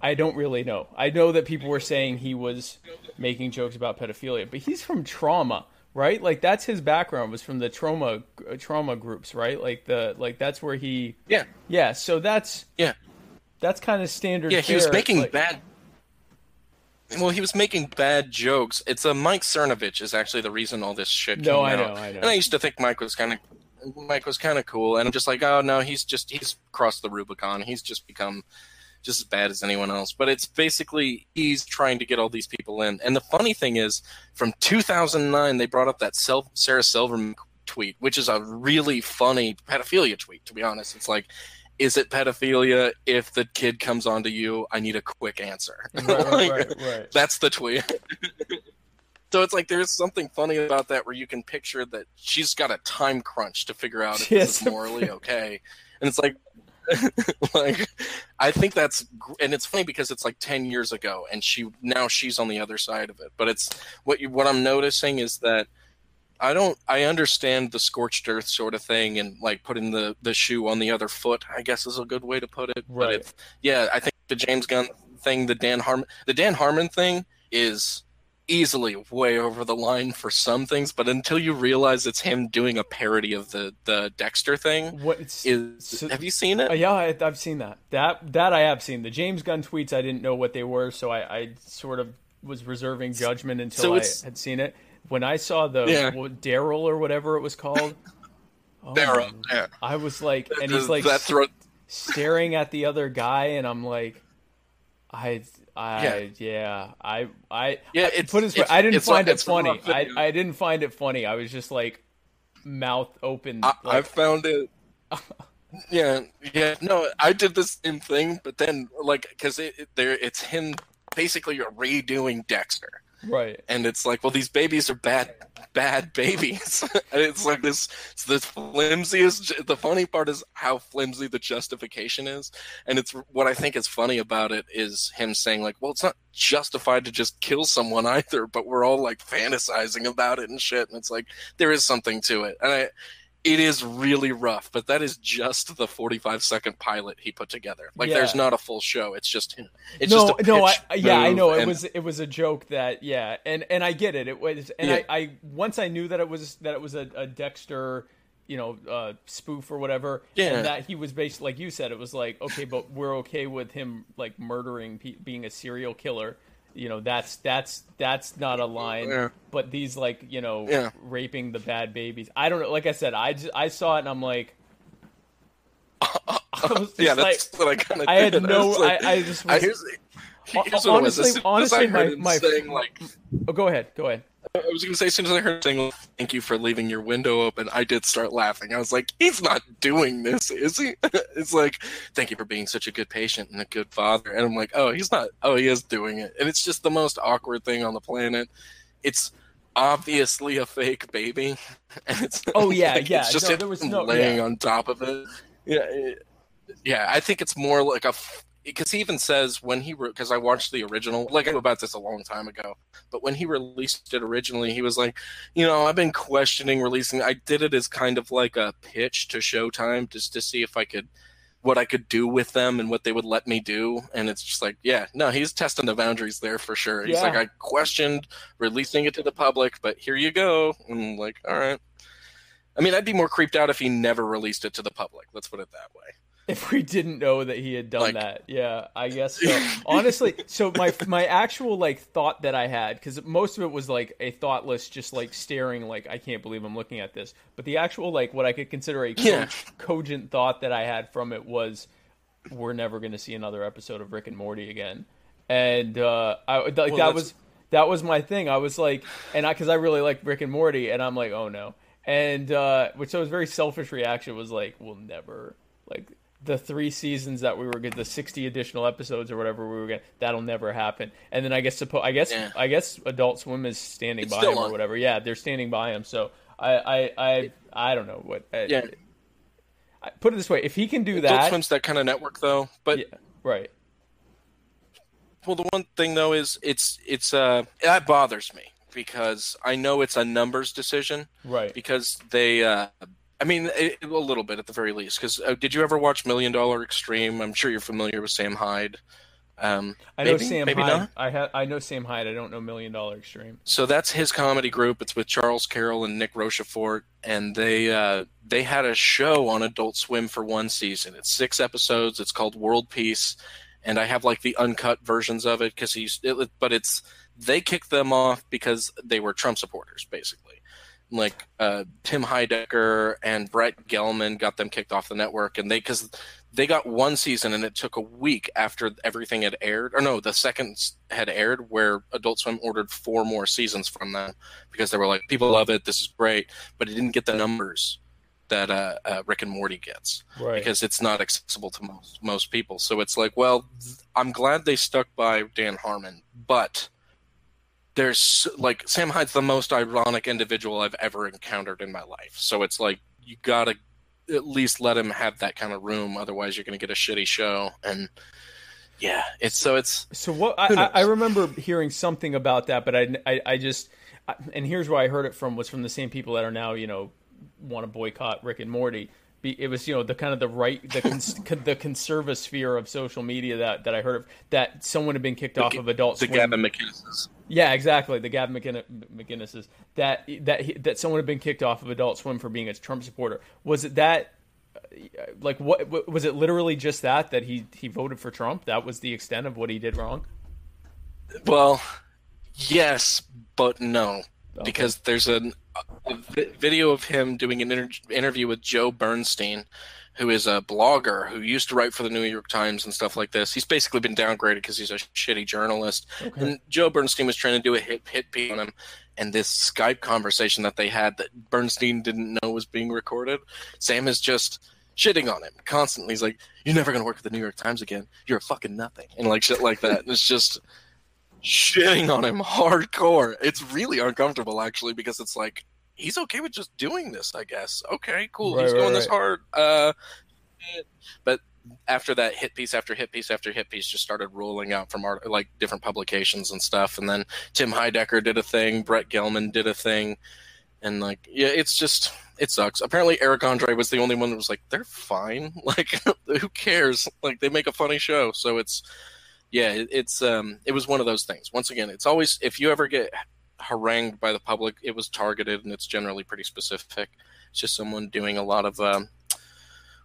I don't really know. I know that people were saying he was making jokes about pedophilia, but he's from Troma, right? Like that's his background was from the Troma uh, Troma groups, right? Like the like that's where he yeah, yeah. So that's yeah. that's kind of standard. Yeah, he was making like- bad. Well, he was making bad jokes. It's a Mike Cernovich is actually the reason all this shit No, came I out. know, I know. And I used to think Mike was kind of Mike was kind of cool, and I'm just like, oh no, he's just he's crossed the Rubicon. He's just become just as bad as anyone else. But it's basically he's trying to get all these people in. And the funny thing is, from 2009, they brought up that Sel- Sarah Silverman tweet, which is a really funny pedophilia tweet. To be honest, it's like. Is it pedophilia if the kid comes onto you? I need a quick answer. Right, Like, right, right, that's the tweet. so it's like there's something funny about that where you can picture that she's got a time crunch to figure out if She this is morally okay, and it's like, like I think that's and it's funny because it's like ten years ago, and she now she's on the other side of it. But it's what you, what I'm noticing is that. I don't. I understand the scorched earth sort of thing, and like putting the the shoe on the other foot. I guess is a good way to put it. But Right. it's yeah. I think the James Gunn thing, the Dan Harmon, the Dan Harmon thing is easily way over the line for some things. But until you realize it's him doing a parody of the the Dexter thing, What is so- have you seen Uh, it? yeah, I, I've seen that. That that I have seen. The James Gunn tweets, I didn't know what they were, so I, I sort of was reserving judgment until So I had seen it. When I saw the Yeah. Daryl or whatever it was called, oh, Daryl, yeah. I was like, and he's like throat. staring at the other guy, and I'm like, I, I, yeah, I, I, Yeah, it's- put his, it's- I didn't find it funny. I. I didn't find it funny. I was just like, mouth open. I, I found it. Yeah, yeah. No, I did the same thing, but then like because it, it there it's him basically redoing Dexter. Right. and it's like, well, these babies are bad, bad babies. and it's like this, it's the flimsiest. The funny part is how flimsy the justification is, and it's what I think is funny about it is him saying like, well, it's not justified to just kill someone either, but we're all like fantasizing about it and shit, and it's like there is something to it, and I. It is really rough, but that is just the 45 second pilot he put together. Like, Yeah. there's not a full show. It's just. It's no, just no, I, yeah, I know it was it was a joke that yeah, and and I get it. It was, and Yeah. I, I once I knew that it was that it was a, a Dexter, you know, uh, spoof or whatever. Yeah. and that he was based like you said. It was like okay, but we're okay with him like murdering, pe- being a serial killer. You know, that's that's that's not a line. Yeah. But these like you know, Yeah. raping the bad babies. I don't know. Like I said, I just, I saw it and I'm like. I yeah, like, that's what I kind of. I had no- was like- I- I just I, was- here's, here's honestly- As soon as honestly, my- my- saying like, oh, go ahead, go ahead. I was gonna say as soon as I heard saying "Thank you for leaving your window open," I did start laughing. I was like, "He's not doing this, is he?" it's like, "Thank you for being such a good patient and a good father," and I'm like, "Oh, he's not. Oh, he is doing it," and it's just the most awkward thing on the planet. It's obviously a fake baby, and it's Oh, yeah, like, yeah. it's just No, there was no- laying yeah. on top of it. Yeah, it- yeah. I think it's more like a because he even says when he wrote, because I watched the original, like I knew about this a long time ago, but when he released it originally, he was like, you know, I've been questioning releasing. I did it as kind of like a pitch to Showtime just to see if I could what I could do with them and what they would let me do. And it's just like, yeah, no, he's testing the boundaries there for sure. He's Yeah. like, I questioned releasing it to the public, but here you go. And I'm like, all right. I mean, I'd be more creeped out if he never released it to the public. Let's put it that way. If we didn't know that he had done Like- that, yeah, I guess so. Honestly, so my my actual like thought that I had because most of it was like a thoughtless, just like staring, like I can't believe I'm looking at this. But the actual like what I could consider a co- Yeah. cogent thought that I had from it was, we're never going to see another episode of Rick and Morty again, and uh, I like Well, that that's- was that was my thing. I was like, and I because I really like Rick and Morty, and I'm like, oh no, and uh, which was a very selfish reaction was like, we'll never like the three seasons that we were get the 60 additional episodes or whatever we were getting that'll never happen. And then i guess suppo- i guess Yeah. i guess adult swim is standing It's by him or whatever. Yeah they're standing by him. So i i i, I don't know what I, Yeah. I, put it this way if he can do Adult that Swim's that kind of network though, but yeah, right. Well, the one thing though is it's it's uh that bothers me because I know it's a numbers decision right. because they uh I mean it, a little bit at the very least because uh, did you ever watch Million Dollar Extreme? I'm sure you're familiar with Sam Hyde. Um, i know maybe, sam maybe hyde not. i ha- i know sam hyde i don't know million dollar extreme So that's his comedy group. It's with Charles Carroll and Nick Rochefort, and they uh, they had a show on Adult Swim for one season. It's six episodes. It's called World Peace, and I have like the uncut versions of it because he's. It, but it's they kicked them off because they were Trump supporters, basically. Like uh, Tim Heidecker and Brett Gelman got them kicked off the network, and they because they got one season, and it took a week after everything had aired, or no, the second had aired, where Adult Swim ordered four more seasons from them because they were like, people love it, this is great, but it didn't get the numbers that uh, uh, Rick and Morty gets right because it's not accessible to most most people. So it's like, well, th- I'm glad they stuck by Dan Harmon, but there's like Sam Hyde's the most ironic individual I've ever encountered in my life. So it's like you gotta at least let him have that kind of room, otherwise you're gonna get a shitty show. And yeah, it's so it's So what I, I, remember hearing something about that, but I, I, I just I, and here's where I heard it from was from the same people that are now you know want to boycott Rick and Morty. It was you know the kind of the right the cons, the conservasphere of social media that, that I heard of that someone had been kicked off of Adult the Swim. Gavin McInnes. Yeah, exactly. The Gavin McInnes, McInnes's that that he, that someone had been kicked off of Adult Swim for being a Trump supporter. Was it that? uh, Like what what- was it? Literally just that that he he voted for Trump. That was the extent of what he did wrong. Well, yes, but no, because there's an, a vi- video of him doing an inter- interview with Joe Bernstein, who is a blogger who used to write for the New York Times and stuff like this. He's basically been downgraded because he's a shitty journalist. And Joe Bernstein was trying to do a hit hit piece on him, and this Skype conversation that they had that Bernstein didn't know was being recorded. Sam is just shitting on him constantly. He's like, "You're never gonna work at the New York Times again. You're a fucking nothing," and like shit like that. And it's just shitting on him hardcore. It's really uncomfortable actually because it's like he's okay with just doing this, I guess. Okay, cool. Right, he's right, going this hard. Uh but after that hit piece after hit piece after hit piece just started rolling out from art, like different publications and stuff and then Tim Heidecker did a thing, Brett Gelman did a thing and like yeah, it's just it sucks. Apparently Eric Andre was the only one that was like they're fine. Like who cares? Like they make a funny show. So it's yeah, it, it's um, it was one of those things. Once again, it's always if you ever get harangued by the public, it was targeted and it's generally pretty specific. It's just someone doing a lot of um,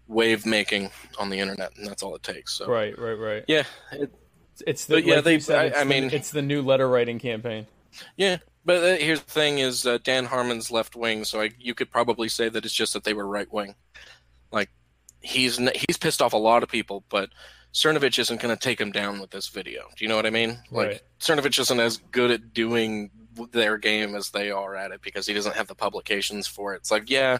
wave making on the internet, and that's all it takes. So Right, right, right. yeah, it, It's the But yeah, like they- said, I- I the- mean- it's the new letter writing campaign. yeah. But uh, here's the thing: is uh, Dan Harmon's left wing, so I, you could probably say that it's just that they were right wing. Like he's he's pissed off a lot of people, but Cernovich isn't going to take him down with this video. Do you know what I mean? Like Right. Cernovich isn't as good at doing their game as they are at it because he doesn't have the publications for it. It's like yeah,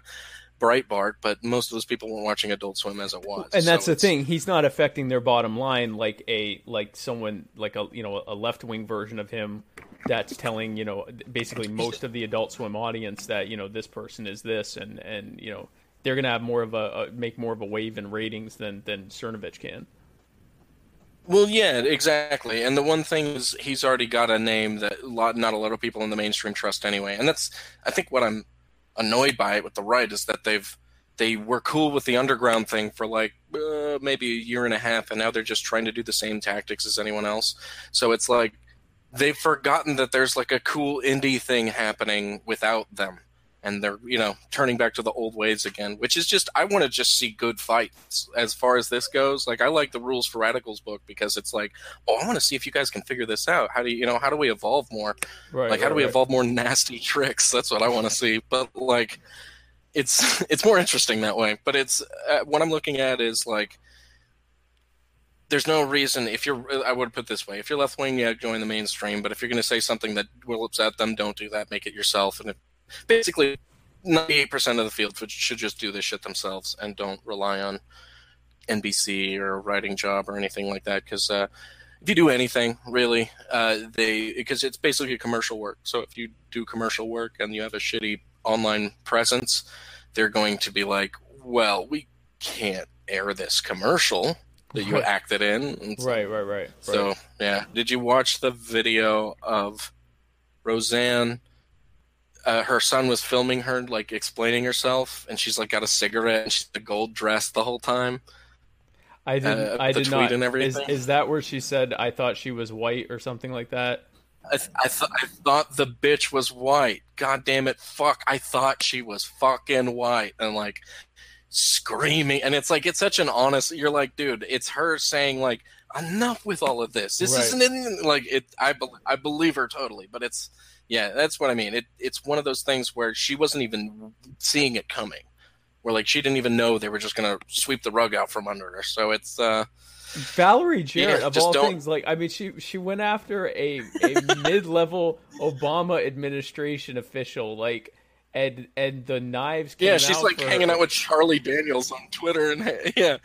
Breitbart, but most of those people weren't watching Adult Swim as it was. And that's So the it's- thing. He's not affecting their bottom line like a like someone like a you know a left wing version of him that's telling you know basically most of the Adult Swim audience that you know this person is this and and you know they're gonna have more of a, a make more of a wave in ratings than than Cernovich can. Well, yeah, exactly. And the one thing is, he's already got a name that a lot, not a lot of people in the mainstream trust anyway. And that's, I think, what I'm annoyed by it with the right is that they've they were cool with the underground thing for like uh, maybe a year and a half, and now they're just trying to do the same tactics as anyone else. So it's like they've forgotten that there's like a cool indie thing happening without them and they're you know turning back to the old ways again which is just i want to just see good fights as far as this goes. Like i like the rules for radicals book because it's like oh i want to see if you guys can figure this out. How do you you know how do we evolve more? Right. like how do we evolve more nasty tricks? That's what i want to see. But like it's it's more interesting that way. But it's uh, what i'm looking at is like there's no reason if you're i would put it this way if you're left wing yeah join the mainstream but if you're going to say something that will upset them don't do that. Make it yourself. And if, basically 98% of the field should just do this shit themselves and don't rely on nbc or a writing job or anything like that because uh, if you do anything really uh, they because it's basically commercial work so if you do commercial work and you have a shitty online presence they're going to be like well we can't air this commercial that you Right. acted in so- Right, right, right. so yeah, did you watch the video of Roseanne? Uh, her son was filming her, like explaining herself, and she's like got a cigarette and she's a gold dress the whole time. I didn't. uh, I did tweet not. and Is, everything? is that where she said I thought she was white or something like that? I, th- I, th- I thought the bitch was white. God damn it, fuck! I thought she was fucking white, and like screaming, and it's like it's such an honest. You're like, dude, it's her saying like, enough with all of this. This Right. isn't like it. I bel I believe her totally, but it's yeah, that's what I mean. It it's one of those things where she wasn't even seeing it coming. Where like she didn't even know they were just gonna sweep the rug out from under her. So it's uh Valerie Jarrett Yeah, of all don't- things, like I mean, she she went after a a mid level Obama administration official, like and and the knives. Came Yeah, she's like hanging her. out with Charlie Daniels on Twitter, and yeah,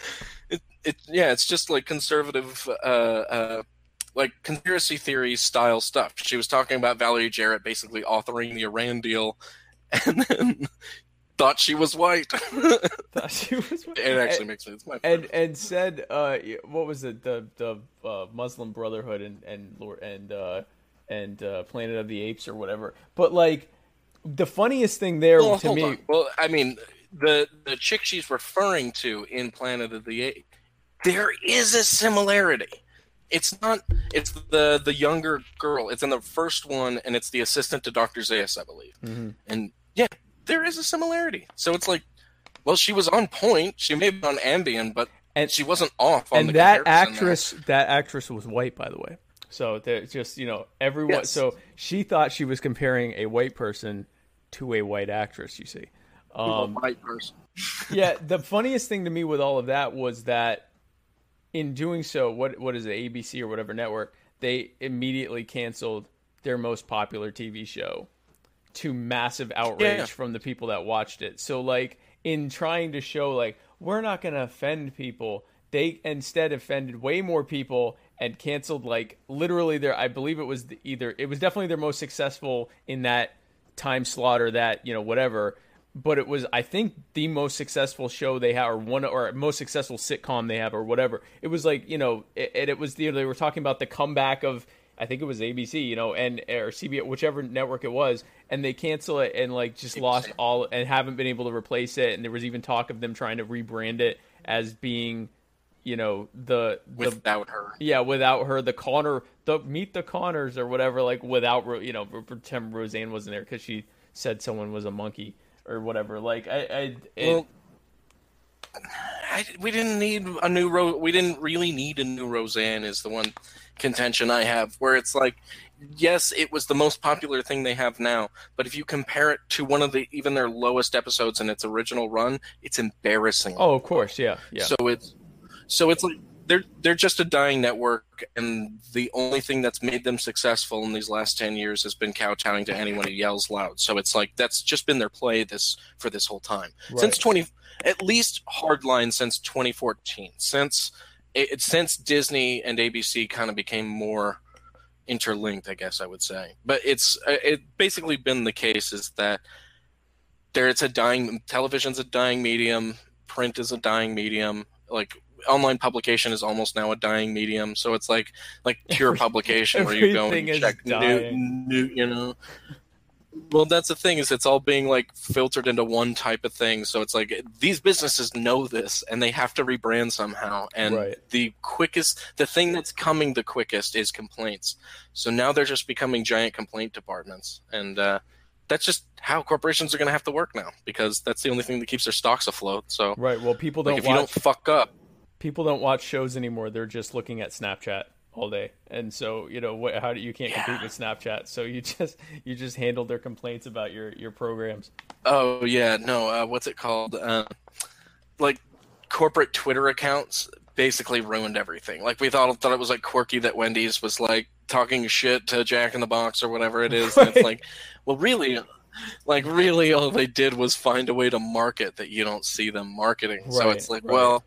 it, it yeah, it's just like conservative, uh, uh, like conspiracy theory style stuff. She was talking about Valerie Jarrett basically authoring the Iran deal, and then thought she was white. Thought she was. white. It actually makes sense. My and and said uh what was it the the uh, Muslim Brotherhood and and and uh and uh Planet of the Apes or whatever but like the funniest thing there well, to me on. Well, I mean, the the chick she's referring to in Planet of the Apes, there is a similarity. It's not. It's the the younger girl. It's in the first one, and it's the assistant to Doctor Zaius, I believe. Mhm. And yeah, there is a similarity. So it's like, well, she was on point. She may have been on Ambien, but And- she wasn't off on and the that comparison there. actress that actress was white by the way so there's just you know everyone Yes. so she thought she was comparing a white person to a white actress you see a um white person. yeah, the funniest thing to me with all of that was that in doing so, what what is it, ABC or whatever network, they immediately canceled their most popular TV show to massive outrage Yeah. from the people that watched it. So like in trying to show like we're not going to offend people, they instead offended way more people and canceled like literally their I believe it was either it was definitely their most successful in that time slot or that, you know, whatever but it was I think the most successful show they have, or one or most successful sitcom they have, or whatever. It was like you know, it, and it was the they were talking about the comeback of I think it was ABC, you know, and or CBS, whichever network it was, and they cancel it and like just lost all and haven't been able to replace it. And there was even talk of them trying to rebrand it as being, you know, the the Without her, yeah, without her, the Connor, the meet the Conners or whatever, like without you know, pretend Roseanne wasn't there because she said someone was a monkey or whatever. Like I, I it, well, I, we didn't need a new Ro- we didn't really need a new Roseanne is the one contention I have where it's like yes it was the most popular thing they have now but if you compare it to one of the even their lowest episodes in its original run it's embarrassing. Oh, of course, yeah, yeah, so it's so it's like they're they're just a dying network and the only thing that's made them successful in these last 10 years has been kowtowing to anyone who yells loud. So it's like that's just been their play this for this whole time. Since 20 at least hardline since 2014 since it, since disney and abc kind of became more interlinked i guess i would say. But it's uh, it basically been the case is that there it's a dying television's a dying medium print is a dying medium. Like online publication is almost now a dying medium so it's like like pure publication where you go and check new, new you know well that's the thing is it's all being like filtered into one type of thing so it's like these businesses know this and they have to rebrand somehow and Right. the quickest the thing that's coming the quickest is complaints so now they're just becoming giant complaint departments and uh that's just how corporations are going to have to work now because that's the only thing that keeps their stocks afloat so right. Well, people like don't if you don't fuck up people don't watch shows anymore. They're just looking at Snapchat all day, and so you know what? How do you can't compete with Snapchat? So you just you just handle their complaints about your your programs. Oh yeah, no. Uh, what's it called? Uh, like corporate Twitter accounts basically ruined everything. Like we thought thought it was like quirky that Wendy's was like talking shit to Jack in the Box or whatever it is. And it's like, well, really, like really, all they did was find a way to market that you don't see them marketing. so it's like, right. well,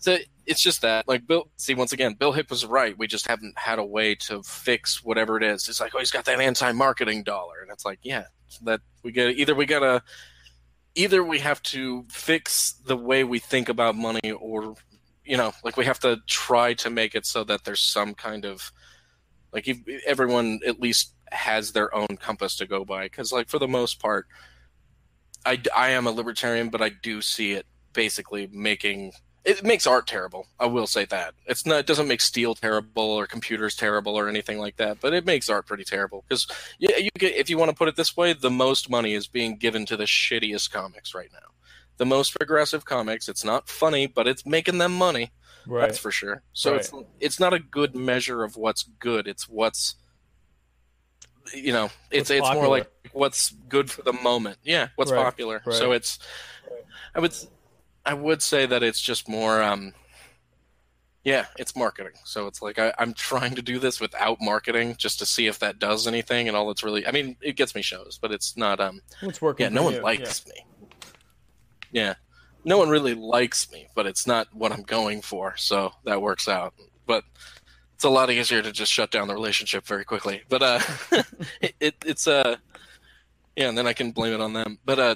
so it's just that. Like Bill, see once again, Bill Hicks was right. We just haven't had a way to fix whatever it is. It's like, oh, he's got that anti-marketing dollar, and it's like, yeah, that we get either we gotta. Either we have to fix the way we think about money, or you know, like we have to try to make it so that there's some kind of like everyone at least has their own compass to go by. Because like for the most part, I I am a libertarian, but I do see it basically making it makes art terrible. I will say that it's not it doesn't make steel terrible or computers terrible or anything like that, but it makes art pretty terrible because yeah, you get if you want to put it this way, the most money is being given to the shittiest comics right now. The most progressive comics. It's not funny, but it's making them money. Right. That's for sure. So Right. it's it's not a good measure of what's good. It's what's you know, it's What's it's popular. more like what's good for the moment. Yeah, what's Right, popular. So it's I would I would say that it's just more um yeah, it's marketing. So it's like I, I'm trying to do this without marketing just to see if that does anything and all it's really I mean, it gets me shows, but it's not um What's working? yeah, no one you? likes me. Yeah. No one really likes me, but it's not what I'm going for, so that works out. But it's a lot easier to just shut down the relationship very quickly. But uh it, it it's uh yeah, and then I can blame it on them. But uh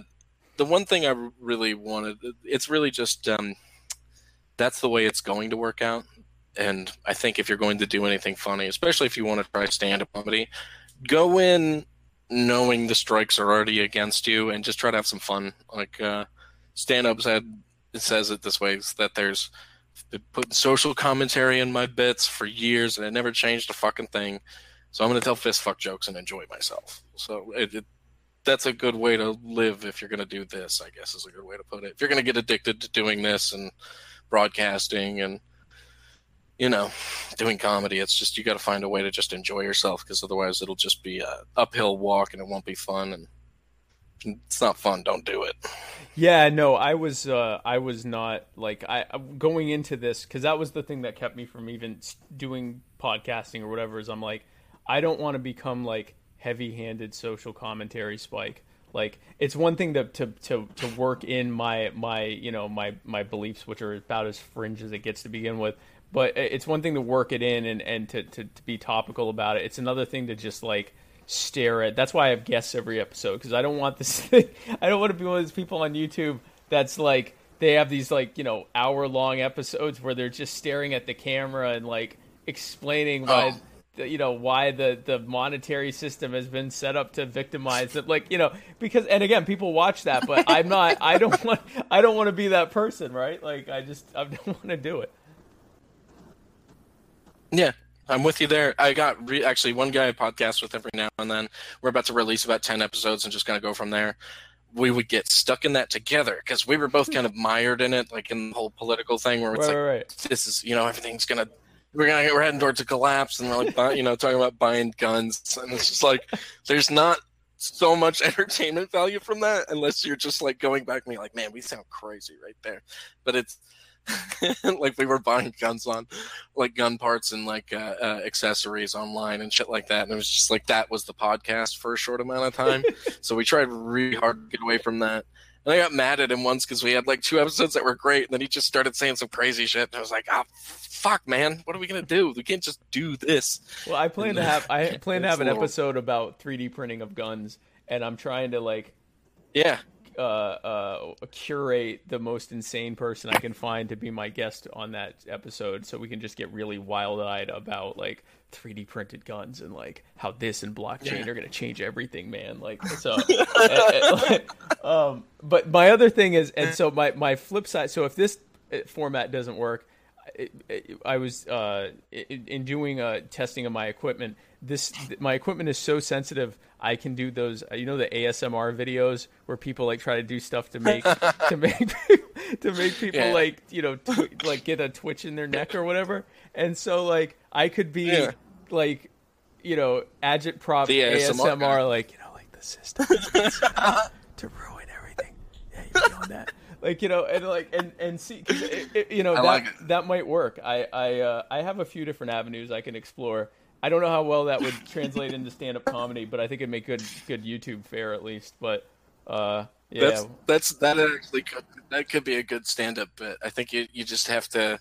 the one thing I really wanted it's really just um that's the way it's going to work out. And I think if you're going to do anything funny, especially if you want to try stand up comedy, go in knowing the strikes are already against you and just try to have some fun. Like uh, stand up said it says it this way that there's been putting social commentary in my bits for years and it never changed a fucking thing. So I'm gonna tell fist fuck jokes and enjoy myself. So it, it that's a good way to live if you're gonna do this, I guess is a good way to put it. If you're gonna get addicted to doing this and broadcasting and you know doing comedy it's just you got to find a way to just enjoy yourself because otherwise it'll just be a uphill walk and it won't be fun and it's not fun don't do it Yeah, no, I was uh, I was not like I going into this because that was the thing that kept me from even doing podcasting or whatever. Is I'm like I don't want to become like heavy-handed social commentary spike. Like it's one thing to, to to to work in my my you know my my beliefs, which are about as fringe as it gets to begin with. But it's one thing to work it in and and to to, to be topical about it. It's another thing to just like stare at. That's why I have guests every episode because I don't want this thing. I don't want to be one of those people on YouTube that's like they have these like you know hour long episodes where they're just staring at the camera and like explaining why. Oh. You know why the the monetary system has been set up to victimize it, like you know because and again people watch that, but I'm not. I don't want. I don't want to be that person, right? Like I just I don't want to do it. yeah i'm with you there i got re- actually one guy i podcast with every now and then we're about to release about 10 episodes and just kind of go from there we would get stuck in that together because we were both kind of mired in it like in the whole political thing where it's Right, like right, right. this is you know everything's gonna we're gonna we're heading towards a collapse and we're like you know talking about buying guns. And it's just like there's not so much entertainment value from that unless you're just like going back and being like man we sound crazy right there. But it's like we were buying guns on like gun parts and like uh, uh, accessories online and shit like that. And it was just like that was the podcast for a short amount of time. So we tried really hard to get away from that and I got mad at him once because we had like two episodes that were great, and then he just started saying some crazy shit. And I was like, "Ah, fuck, man, what are we gonna do? We can't just do this." Well, I plan to have I plan to have an little- episode about 3D printing of guns, and I'm trying to like Yeah, uh, uh, curate the most insane person I can find to be my guest on that episode, so we can just get really wild eyed about like 3D printed guns and like how this and blockchain Yeah. are gonna change everything, man. Like so. uh, uh, um, but my other thing is, and so my my flip side. So if this uh, format doesn't work. I- was uh, in in doing uh, testing of my equipment. This my equipment is so sensitive. I can do those. uh, You know the ASMR videos where people like try to do stuff to make to make to make people Yeah. like you know tw- like get a twitch in their neck or whatever. And so like I could be Yeah. Like you know agitprop The ASMR ASMR, like you know like the system to ruin everything. Yeah, you feeling that? like you know, and like and and see, 'cause it, it, you know, I that like that might work. I I uh, I have a few different avenues I can explore. I don't know how well that would translate into stand up comedy, but I think it'd make good good YouTube fare at least. But uh, yeah, That's that's that actually could that could be a good stand up bit. I think you you just have to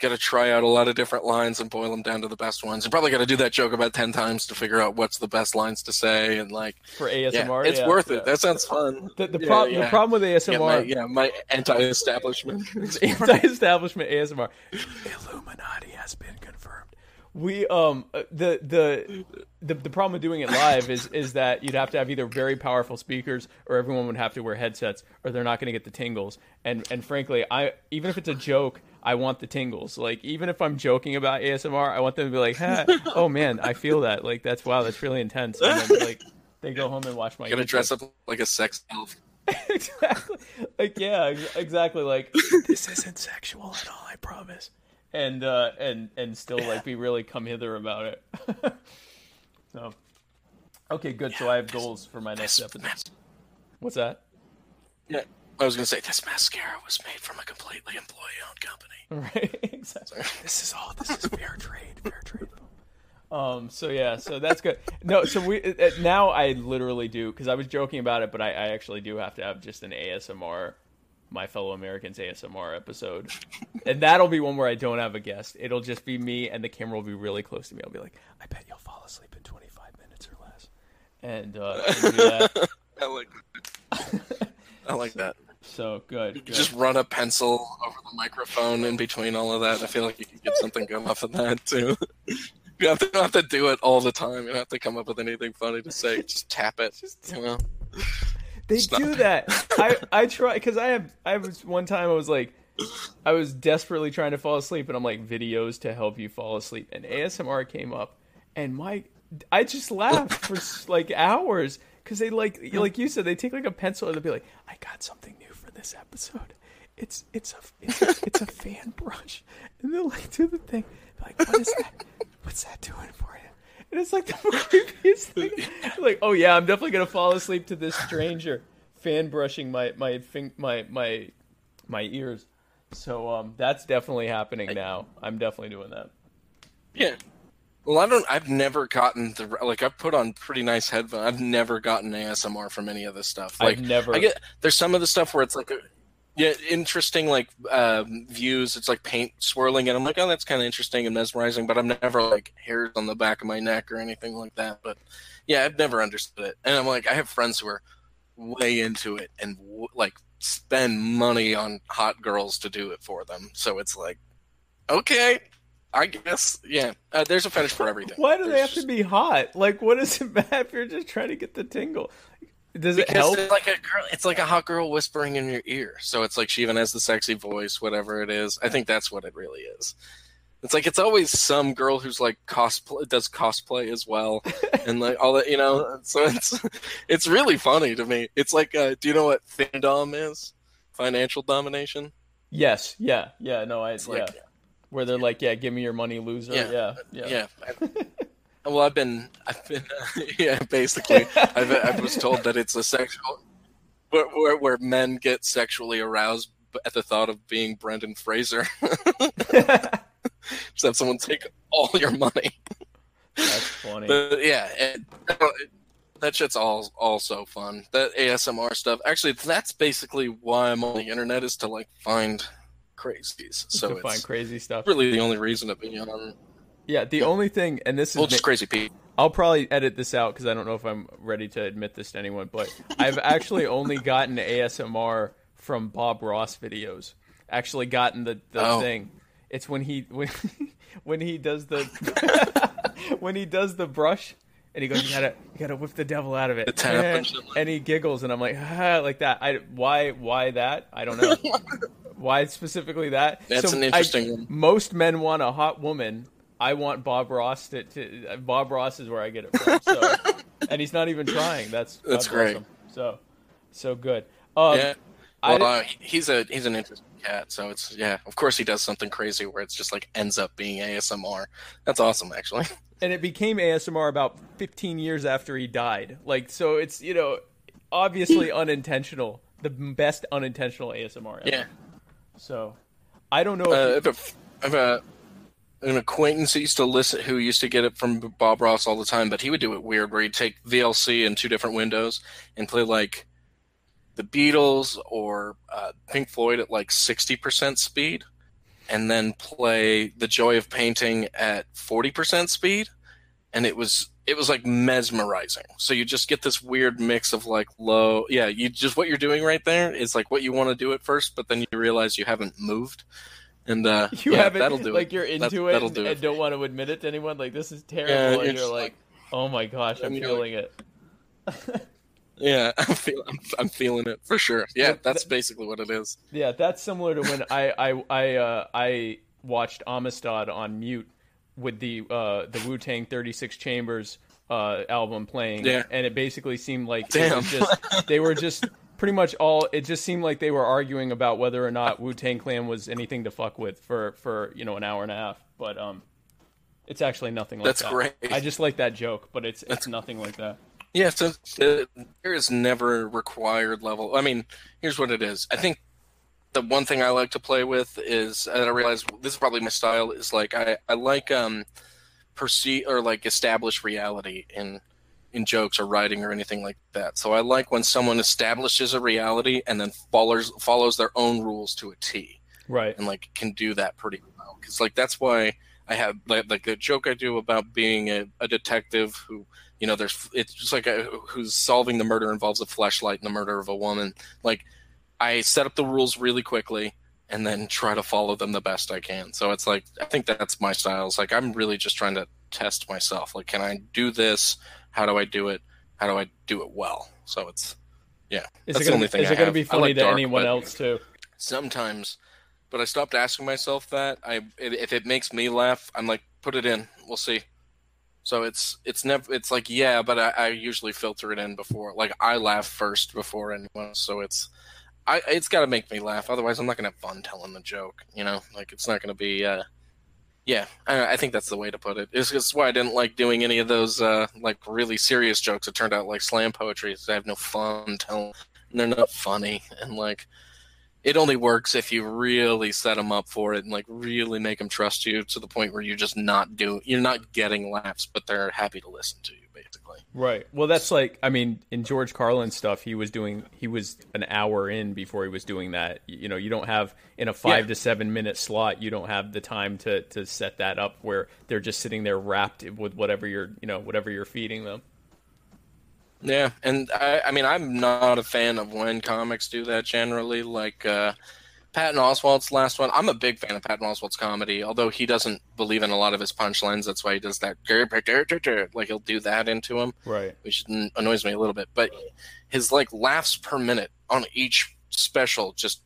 got to try out a lot of different lines and boil them down to the best ones. You probably got to do that joke about ten times to figure out what's the best lines to say and like for yeah, ASMR, it's yeah, worth yeah. it. That sounds fun. The, the, Yeah, prob- the problem with Yeah, ASMR, my, yeah, my anti-establishment. anti-establishment ASMR. Illuminati has been confirmed. We um uh, the the the the problem with doing it live is is that you'd have to have either very powerful speakers or everyone would have to wear headsets or they're not going to get the tingles. And and frankly, I even if it's a joke, I want the tingles. Like even if I'm joking about ASMR, I want them to be like, ha, "Oh man, I feel that. Like that's wow, that's really intense." And then like they go home and watch my Gonna YouTube. dress up like a sex elf. exactly. Like yeah, exactly. Like this isn't sexual at all. I promise. And uh, and and still like be really come hither about it. so, okay, good. so I have goals for my next episode. mas- What's that? yeah, I was gonna say this mascara was made from a completely employee-owned company. Right. exactly. This is all. This is fair trade. Fair trade. Um. So yeah. So that's good. No. So we uh, now I literally do because I was joking about it, but I, I actually do have to have just an ASMR, my fellow Americans ASMR episode, and that'll be one where I don't have a guest. It'll just be me, and the camera will be really close to me. I'll be like, I bet you'll fall asleep in 25 minutes or less, and, uh, that. I like that. I like that. So good. good. Just run a pencil over the microphone in between all of that. I feel like you could get something good off of that too. You have to, don't have to do it all the time. You don't have to come up with anything funny to say. Just tap it. you know? They Stop. do that. I I try because I have I was one time I was like I was desperately trying to fall asleep and I'm like videos to help you fall asleep and ASMR came up and my I just laughed for like hours because they like like you said they take like a pencil and they'll be like I got something new for this episode. It's it's a it's a, it's a fan brush and they'll like do the thing like what is that? What's that doing for you? And it's like the creepiest thing. Like, oh yeah, I'm definitely gonna fall asleep to this stranger fan brushing my my fing- my my my ears. So um, that's definitely happening now. I'm definitely doing that. Yeah. Well, I don't. I've never gotten the like. I've put on pretty nice headphones. I've never gotten ASMR from any of this stuff. Like, I've never. I get there's some of the stuff where it's like a yeah interesting like um, views. It's like paint swirling, and I'm like, oh, that's kind of interesting and mesmerizing. But I'm never like hairs on the back of my neck or anything like that. But yeah, I've never understood it. And I'm like, I have friends who are way into it and w- like spend money on hot girls to do it for them. So it's like, okay, I guess yeah. Uh, there's a fetish for everything. Why do they There's have to be hot? Like, what does it matter if you're just trying to get the tingle? Does it help? it's like a girl, it's like a hot girl whispering in your ear. So it's like she even has the sexy voice, whatever it is. I think that's what it really is. It's like it's always some girl who's like cosplay does cosplay as well, and like all that, you know. So it's it's really funny to me. It's like, uh, do you know what findom is? Financial domination. Yes. Yeah. Yeah. No. I. It's like yeah. Where they're like, yeah, give me your money, loser. Yeah. Yeah. Yeah. well, I've been, I've been, yeah, basically, I've, I was told that it's a sexual, where, where, where men get sexually aroused at the thought of being Brendan Fraser. Just have someone take all your money. That's funny. But yeah, it, that shit's all also fun. That ASMR stuff. Actually, that's basically why I'm on the internet is to like find crazies. So to find crazy stuff. really the only reason to be on. Yeah. The only thing, and this is Well, just crazy people. I'll probably edit this out because I don't know if I'm ready to admit this to anyone, but I've actually only gotten ASMR from Bob Ross videos. Actually, gotten the, the Oh. thing. It's when he when when he does the when he does the brush and he goes, "You gotta you gotta whip the devil out of it," and and he giggles, and I'm like, ah, like that. I why why that? I don't know. why specifically that? That's So an I- interesting one. most men want a hot woman. I want Bob Ross to, to uh, Bob Ross is where I get it from. So, and he's not even trying. That's That's God great. him. So, so good. Um, yeah. I Well, uh, he's a he's an interesting cat, so it's yeah. Of course, he does something crazy where it's just like ends up being ASMR. That's awesome, actually. and it became ASMR about 15 years after he died. Like, so it's you know, obviously unintentional the best unintentional ASMR. Ever. Yeah. So, I don't know. Uh, I If have a, I a an acquaintance used to listen who used to get it from Bob Ross all the time, but he would do it weird where he'd take VLC in two different windows and play like the Beatles or uh, Pink Floyd at like sixty percent speed, and then play The Joy of Painting at forty percent speed, and it was it was like mesmerizing. So you just get this weird mix of like low, yeah, you just what you're doing right there is like what you want to do at first, but then you realize you haven't moved. And uh, you yeah, haven't that'll do like it. you're That- into it that'll and, do and it. don't want to admit it to anyone. Like this is terrible, Yeah, and you're like, like- oh my gosh, I'm feeling it. Yeah, I'm, feel, I'm, I'm feeling it for sure. Yeah, that's basically what it is. Yeah, that's similar to when I I I uh, I watched Amistad on mute with the uh, the Wu Tang 36 Chambers uh, album playing, Yeah. and it basically seemed like it just they were just pretty much all. It just seemed like they were arguing about whether or not Wu Tang Clan was anything to fuck with for for you know an hour and a half, but um. It's actually nothing like That's that. That's great. I just like that joke, but it's it's nothing like that. Yeah, so uh, there is never required level. I mean, here's what it is. I think the one thing I like to play with is, and I realize this is probably my style, is like I, I like um perceive or like establish reality in in jokes or writing or anything like that. So I like when someone establishes a reality and then follows follows their own rules to a T. Right. and like can do that pretty well because like that's why i have like, like the joke i do about being a, a detective who you know there's it's just like a, who's solving the murder involves a flashlight and the murder of a woman like i set up the rules really quickly and then try to follow them the best i can so it's like i think that's my style it's like i'm really just trying to test myself like can i do this how do i do it? How do i do it well? So it's yeah Is that's it the gonna, only thing is I it gonna be funny like to dark, anyone else too? sometimes but i stopped asking myself that. I if it makes me laugh i'm like put it in. We'll see. So it's it's never it's like yeah but I, I usually filter it in before like i laugh first before anyone. So it's i it's got to make me laugh. Otherwise i'm not gonna have fun telling the joke you know? Like it's not gonna be uh yeah i, I think that's the way to put it it's, it's why i didn't like doing any of those uh like really serious jokes it turned out like slam poetry. i have no fun telling and they're not funny and like it only works if you really set them up for it and like really make them trust you to the point where you're just not doing you're not getting laughs but they're happy to listen to you basically Right. Well, that's like I mean, in George Carlin stuff, he was doing he was an hour in before he was doing that. You know, you don't have in a five Yeah. to seven minute slot, you don't have the time to to set that up where they're just sitting there rapt with whatever you're you know whatever you're feeding them. Yeah and i i mean i'm not a fan of when comics do that generally like uh Patton Oswalt's last one. I'm a big fan of Patton Oswalt's comedy, although he doesn't believe in a lot of his punchlines. That's why he does that. Like he'll do that into him. Right. which annoys me a little bit. But his like laughs per minute on each special just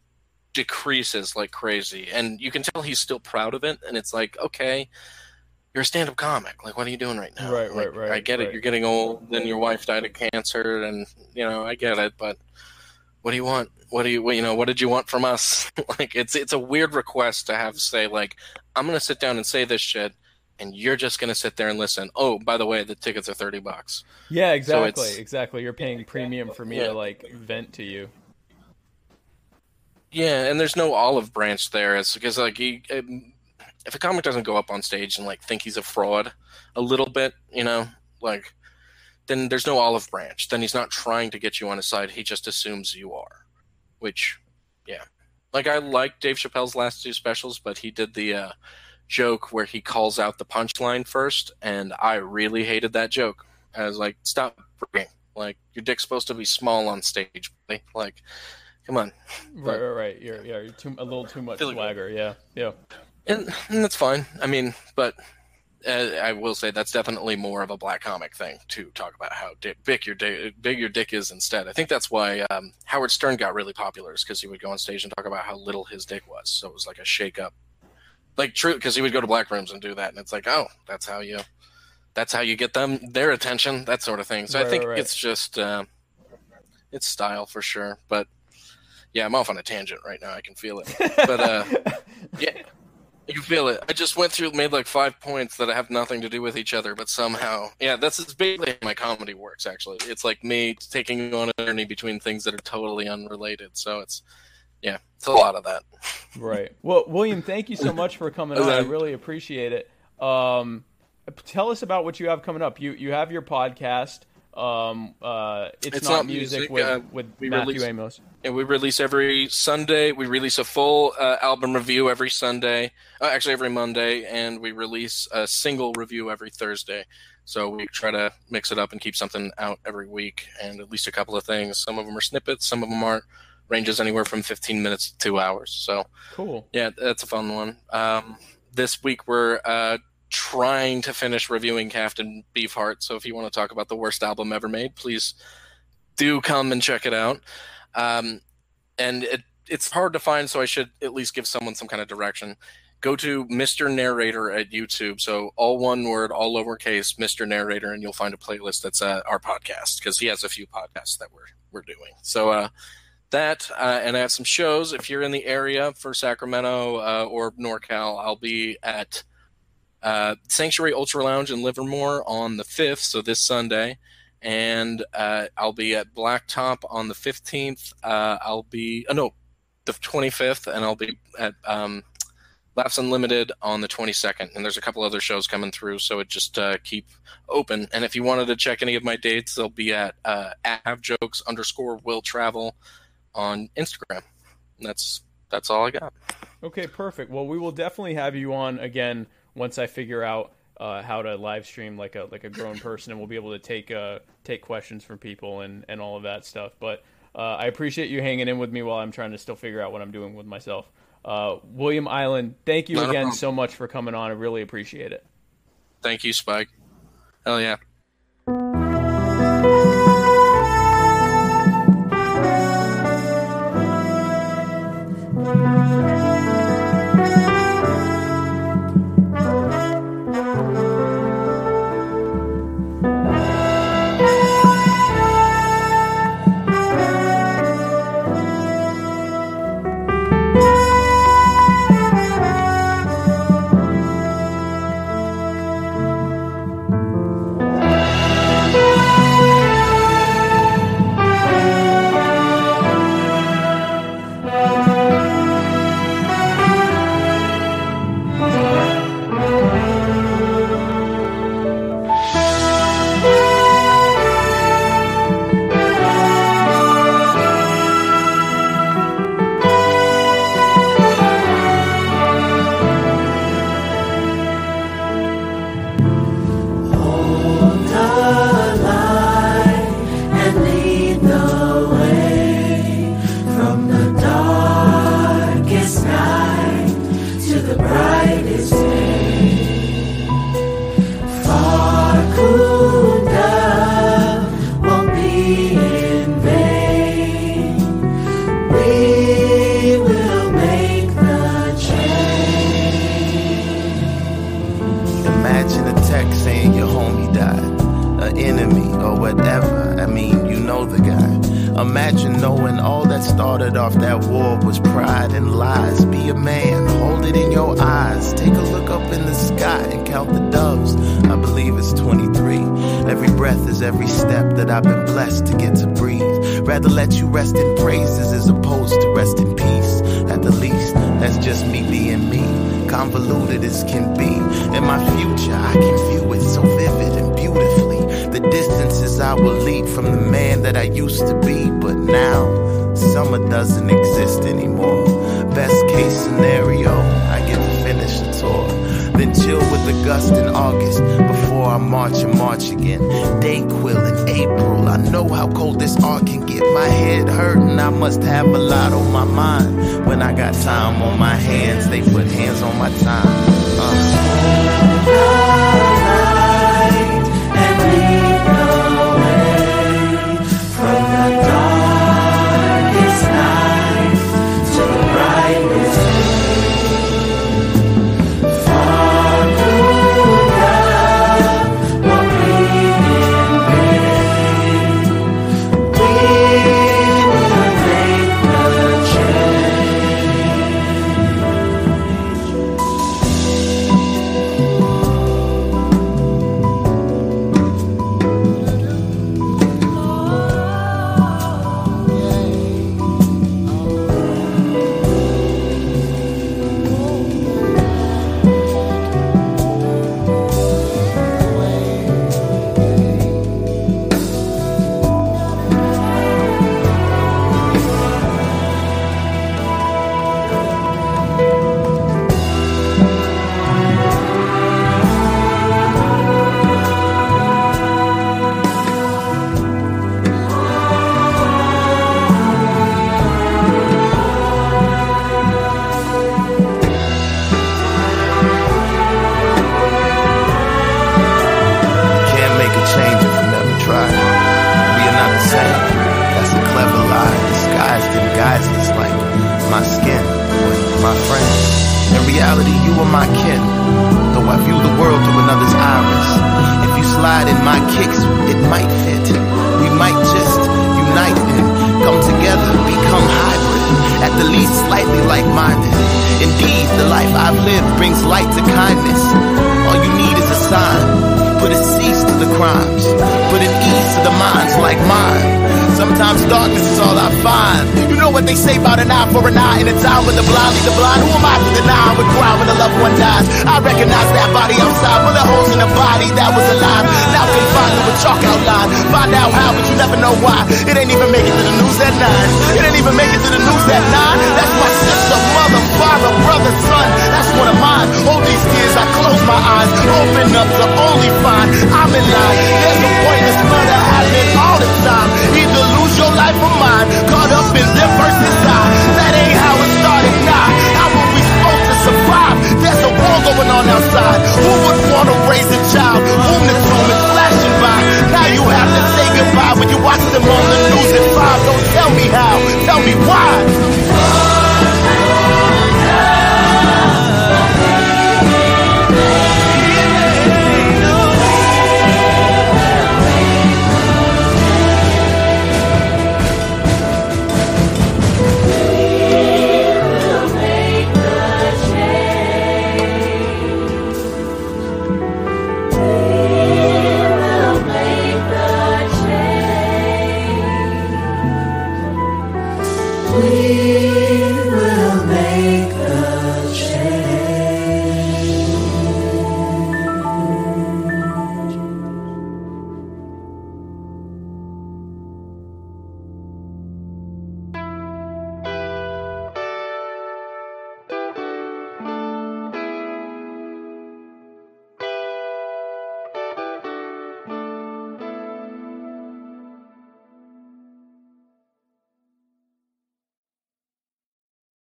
decreases like crazy, and you can tell he's still proud of it. And it's like, okay, you're a stand-up comic. Like, what are you doing right now? Right, Like, right, right, I get right. it. You're getting old, Then your wife died of cancer, and you know, I get it. But what do you want? What do you, what, you know, what did you want from us? like, it's it's a weird request to have to say like, I'm gonna sit down and say this shit. And you're just gonna sit there and listen. Oh, by the way, the tickets are thirty bucks. Yeah, exactly. it's- exactly. You're paying premium for me Yeah. to like vent to you. Yeah, and there's no olive branch there. It's because like he, um, if a comic doesn't go up on stage and like think he's a fraud, a little bit, you know, like, then there's no olive branch. Then he's not trying to get you on his side. He just assumes you are, which, yeah, like I like Dave Chappelle's last two specials, but he did the uh, joke where he calls out the punchline first, and I really hated that joke. I was like, stop freaking. Like your dick's supposed to be small on stage. buddy. Like, come on. Right, right, right. You're yeah, you're too a little too much Feel like- swagger. Yeah, yeah. And, and that's fine. I mean, but uh, I will say that's definitely more of a black comic thing to talk about how dick, big your dick, big your dick is. Instead, I think that's why um, Howard Stern got really popular, is because he would go on stage and talk about how little his dick was. So it was like a shake up, like true, because he would go to black rooms and do that, and it's like, oh, that's how you, that's how you get them their attention, that sort of thing. So Right, I think right, right. it's just, uh, it's style for sure, but. Yeah, I'm off on a tangent right now. I can feel it. But uh, yeah, You feel it. I just went through, made like five points that have nothing to do with each other, but somehow, yeah, that's it's basically how my comedy works. Actually, it's like me taking on a journey between things that are totally unrelated. So it's, yeah, it's a lot of that. Right. Well, William, thank you so much for coming on. I really appreciate it. Um, tell us about what you have coming up. You you have your podcast. Um, uh, it's, It's not, not music, music, with uh, with we Matthew release- Amos. And we release every Sunday. We release a full uh, album review every Sunday, uh, actually every Monday, and we release a single review every Thursday. So we try to mix it up and keep something out every week, and at least a couple of things. Some of them are snippets, some of them aren't. Ranges anywhere from 15 minutes to two hours. So Cool. yeah, that's a fun one. Um, this week we're uh, trying to finish reviewing Captain Beefheart. So if you want to talk about the worst album ever made, please do come and check it out. Um, and it, it's hard to find, so I should at least give someone some kind of direction. Go to Mr. Narrator at YouTube. So all one word, all lowercase, Mr. Narrator, and you'll find a playlist that's uh, our podcast because he has a few podcasts that we're we're doing. So uh, that uh, and I have some shows. If you're in the area for Sacramento uh, or NorCal, I'll be at uh, Sanctuary Ultra Lounge in Livermore on the 5th, so this Sunday. And uh, I'll be at Blacktop on the 15th. Uh, I'll be, uh, no, the 25th, and I'll be at um, Laughs Unlimited on the 22nd. And there's a couple other shows coming through, so it just uh, keep open. And if you wanted to check any of my dates, they'll be at, uh, jokes underscore will travel on Instagram. And that's that's all I got. Okay, perfect. Well, we will definitely have you on again once I figure out uh, how to live stream like a like a grown person, and we'll be able to take uh, take questions from people and and all of that stuff. But uh, I appreciate you hanging in with me while I'm trying to still figure out what I'm doing with myself. Uh, William Island, thank you Not again so much for coming on. I really appreciate it. Thank you, Spike. Hell yeah.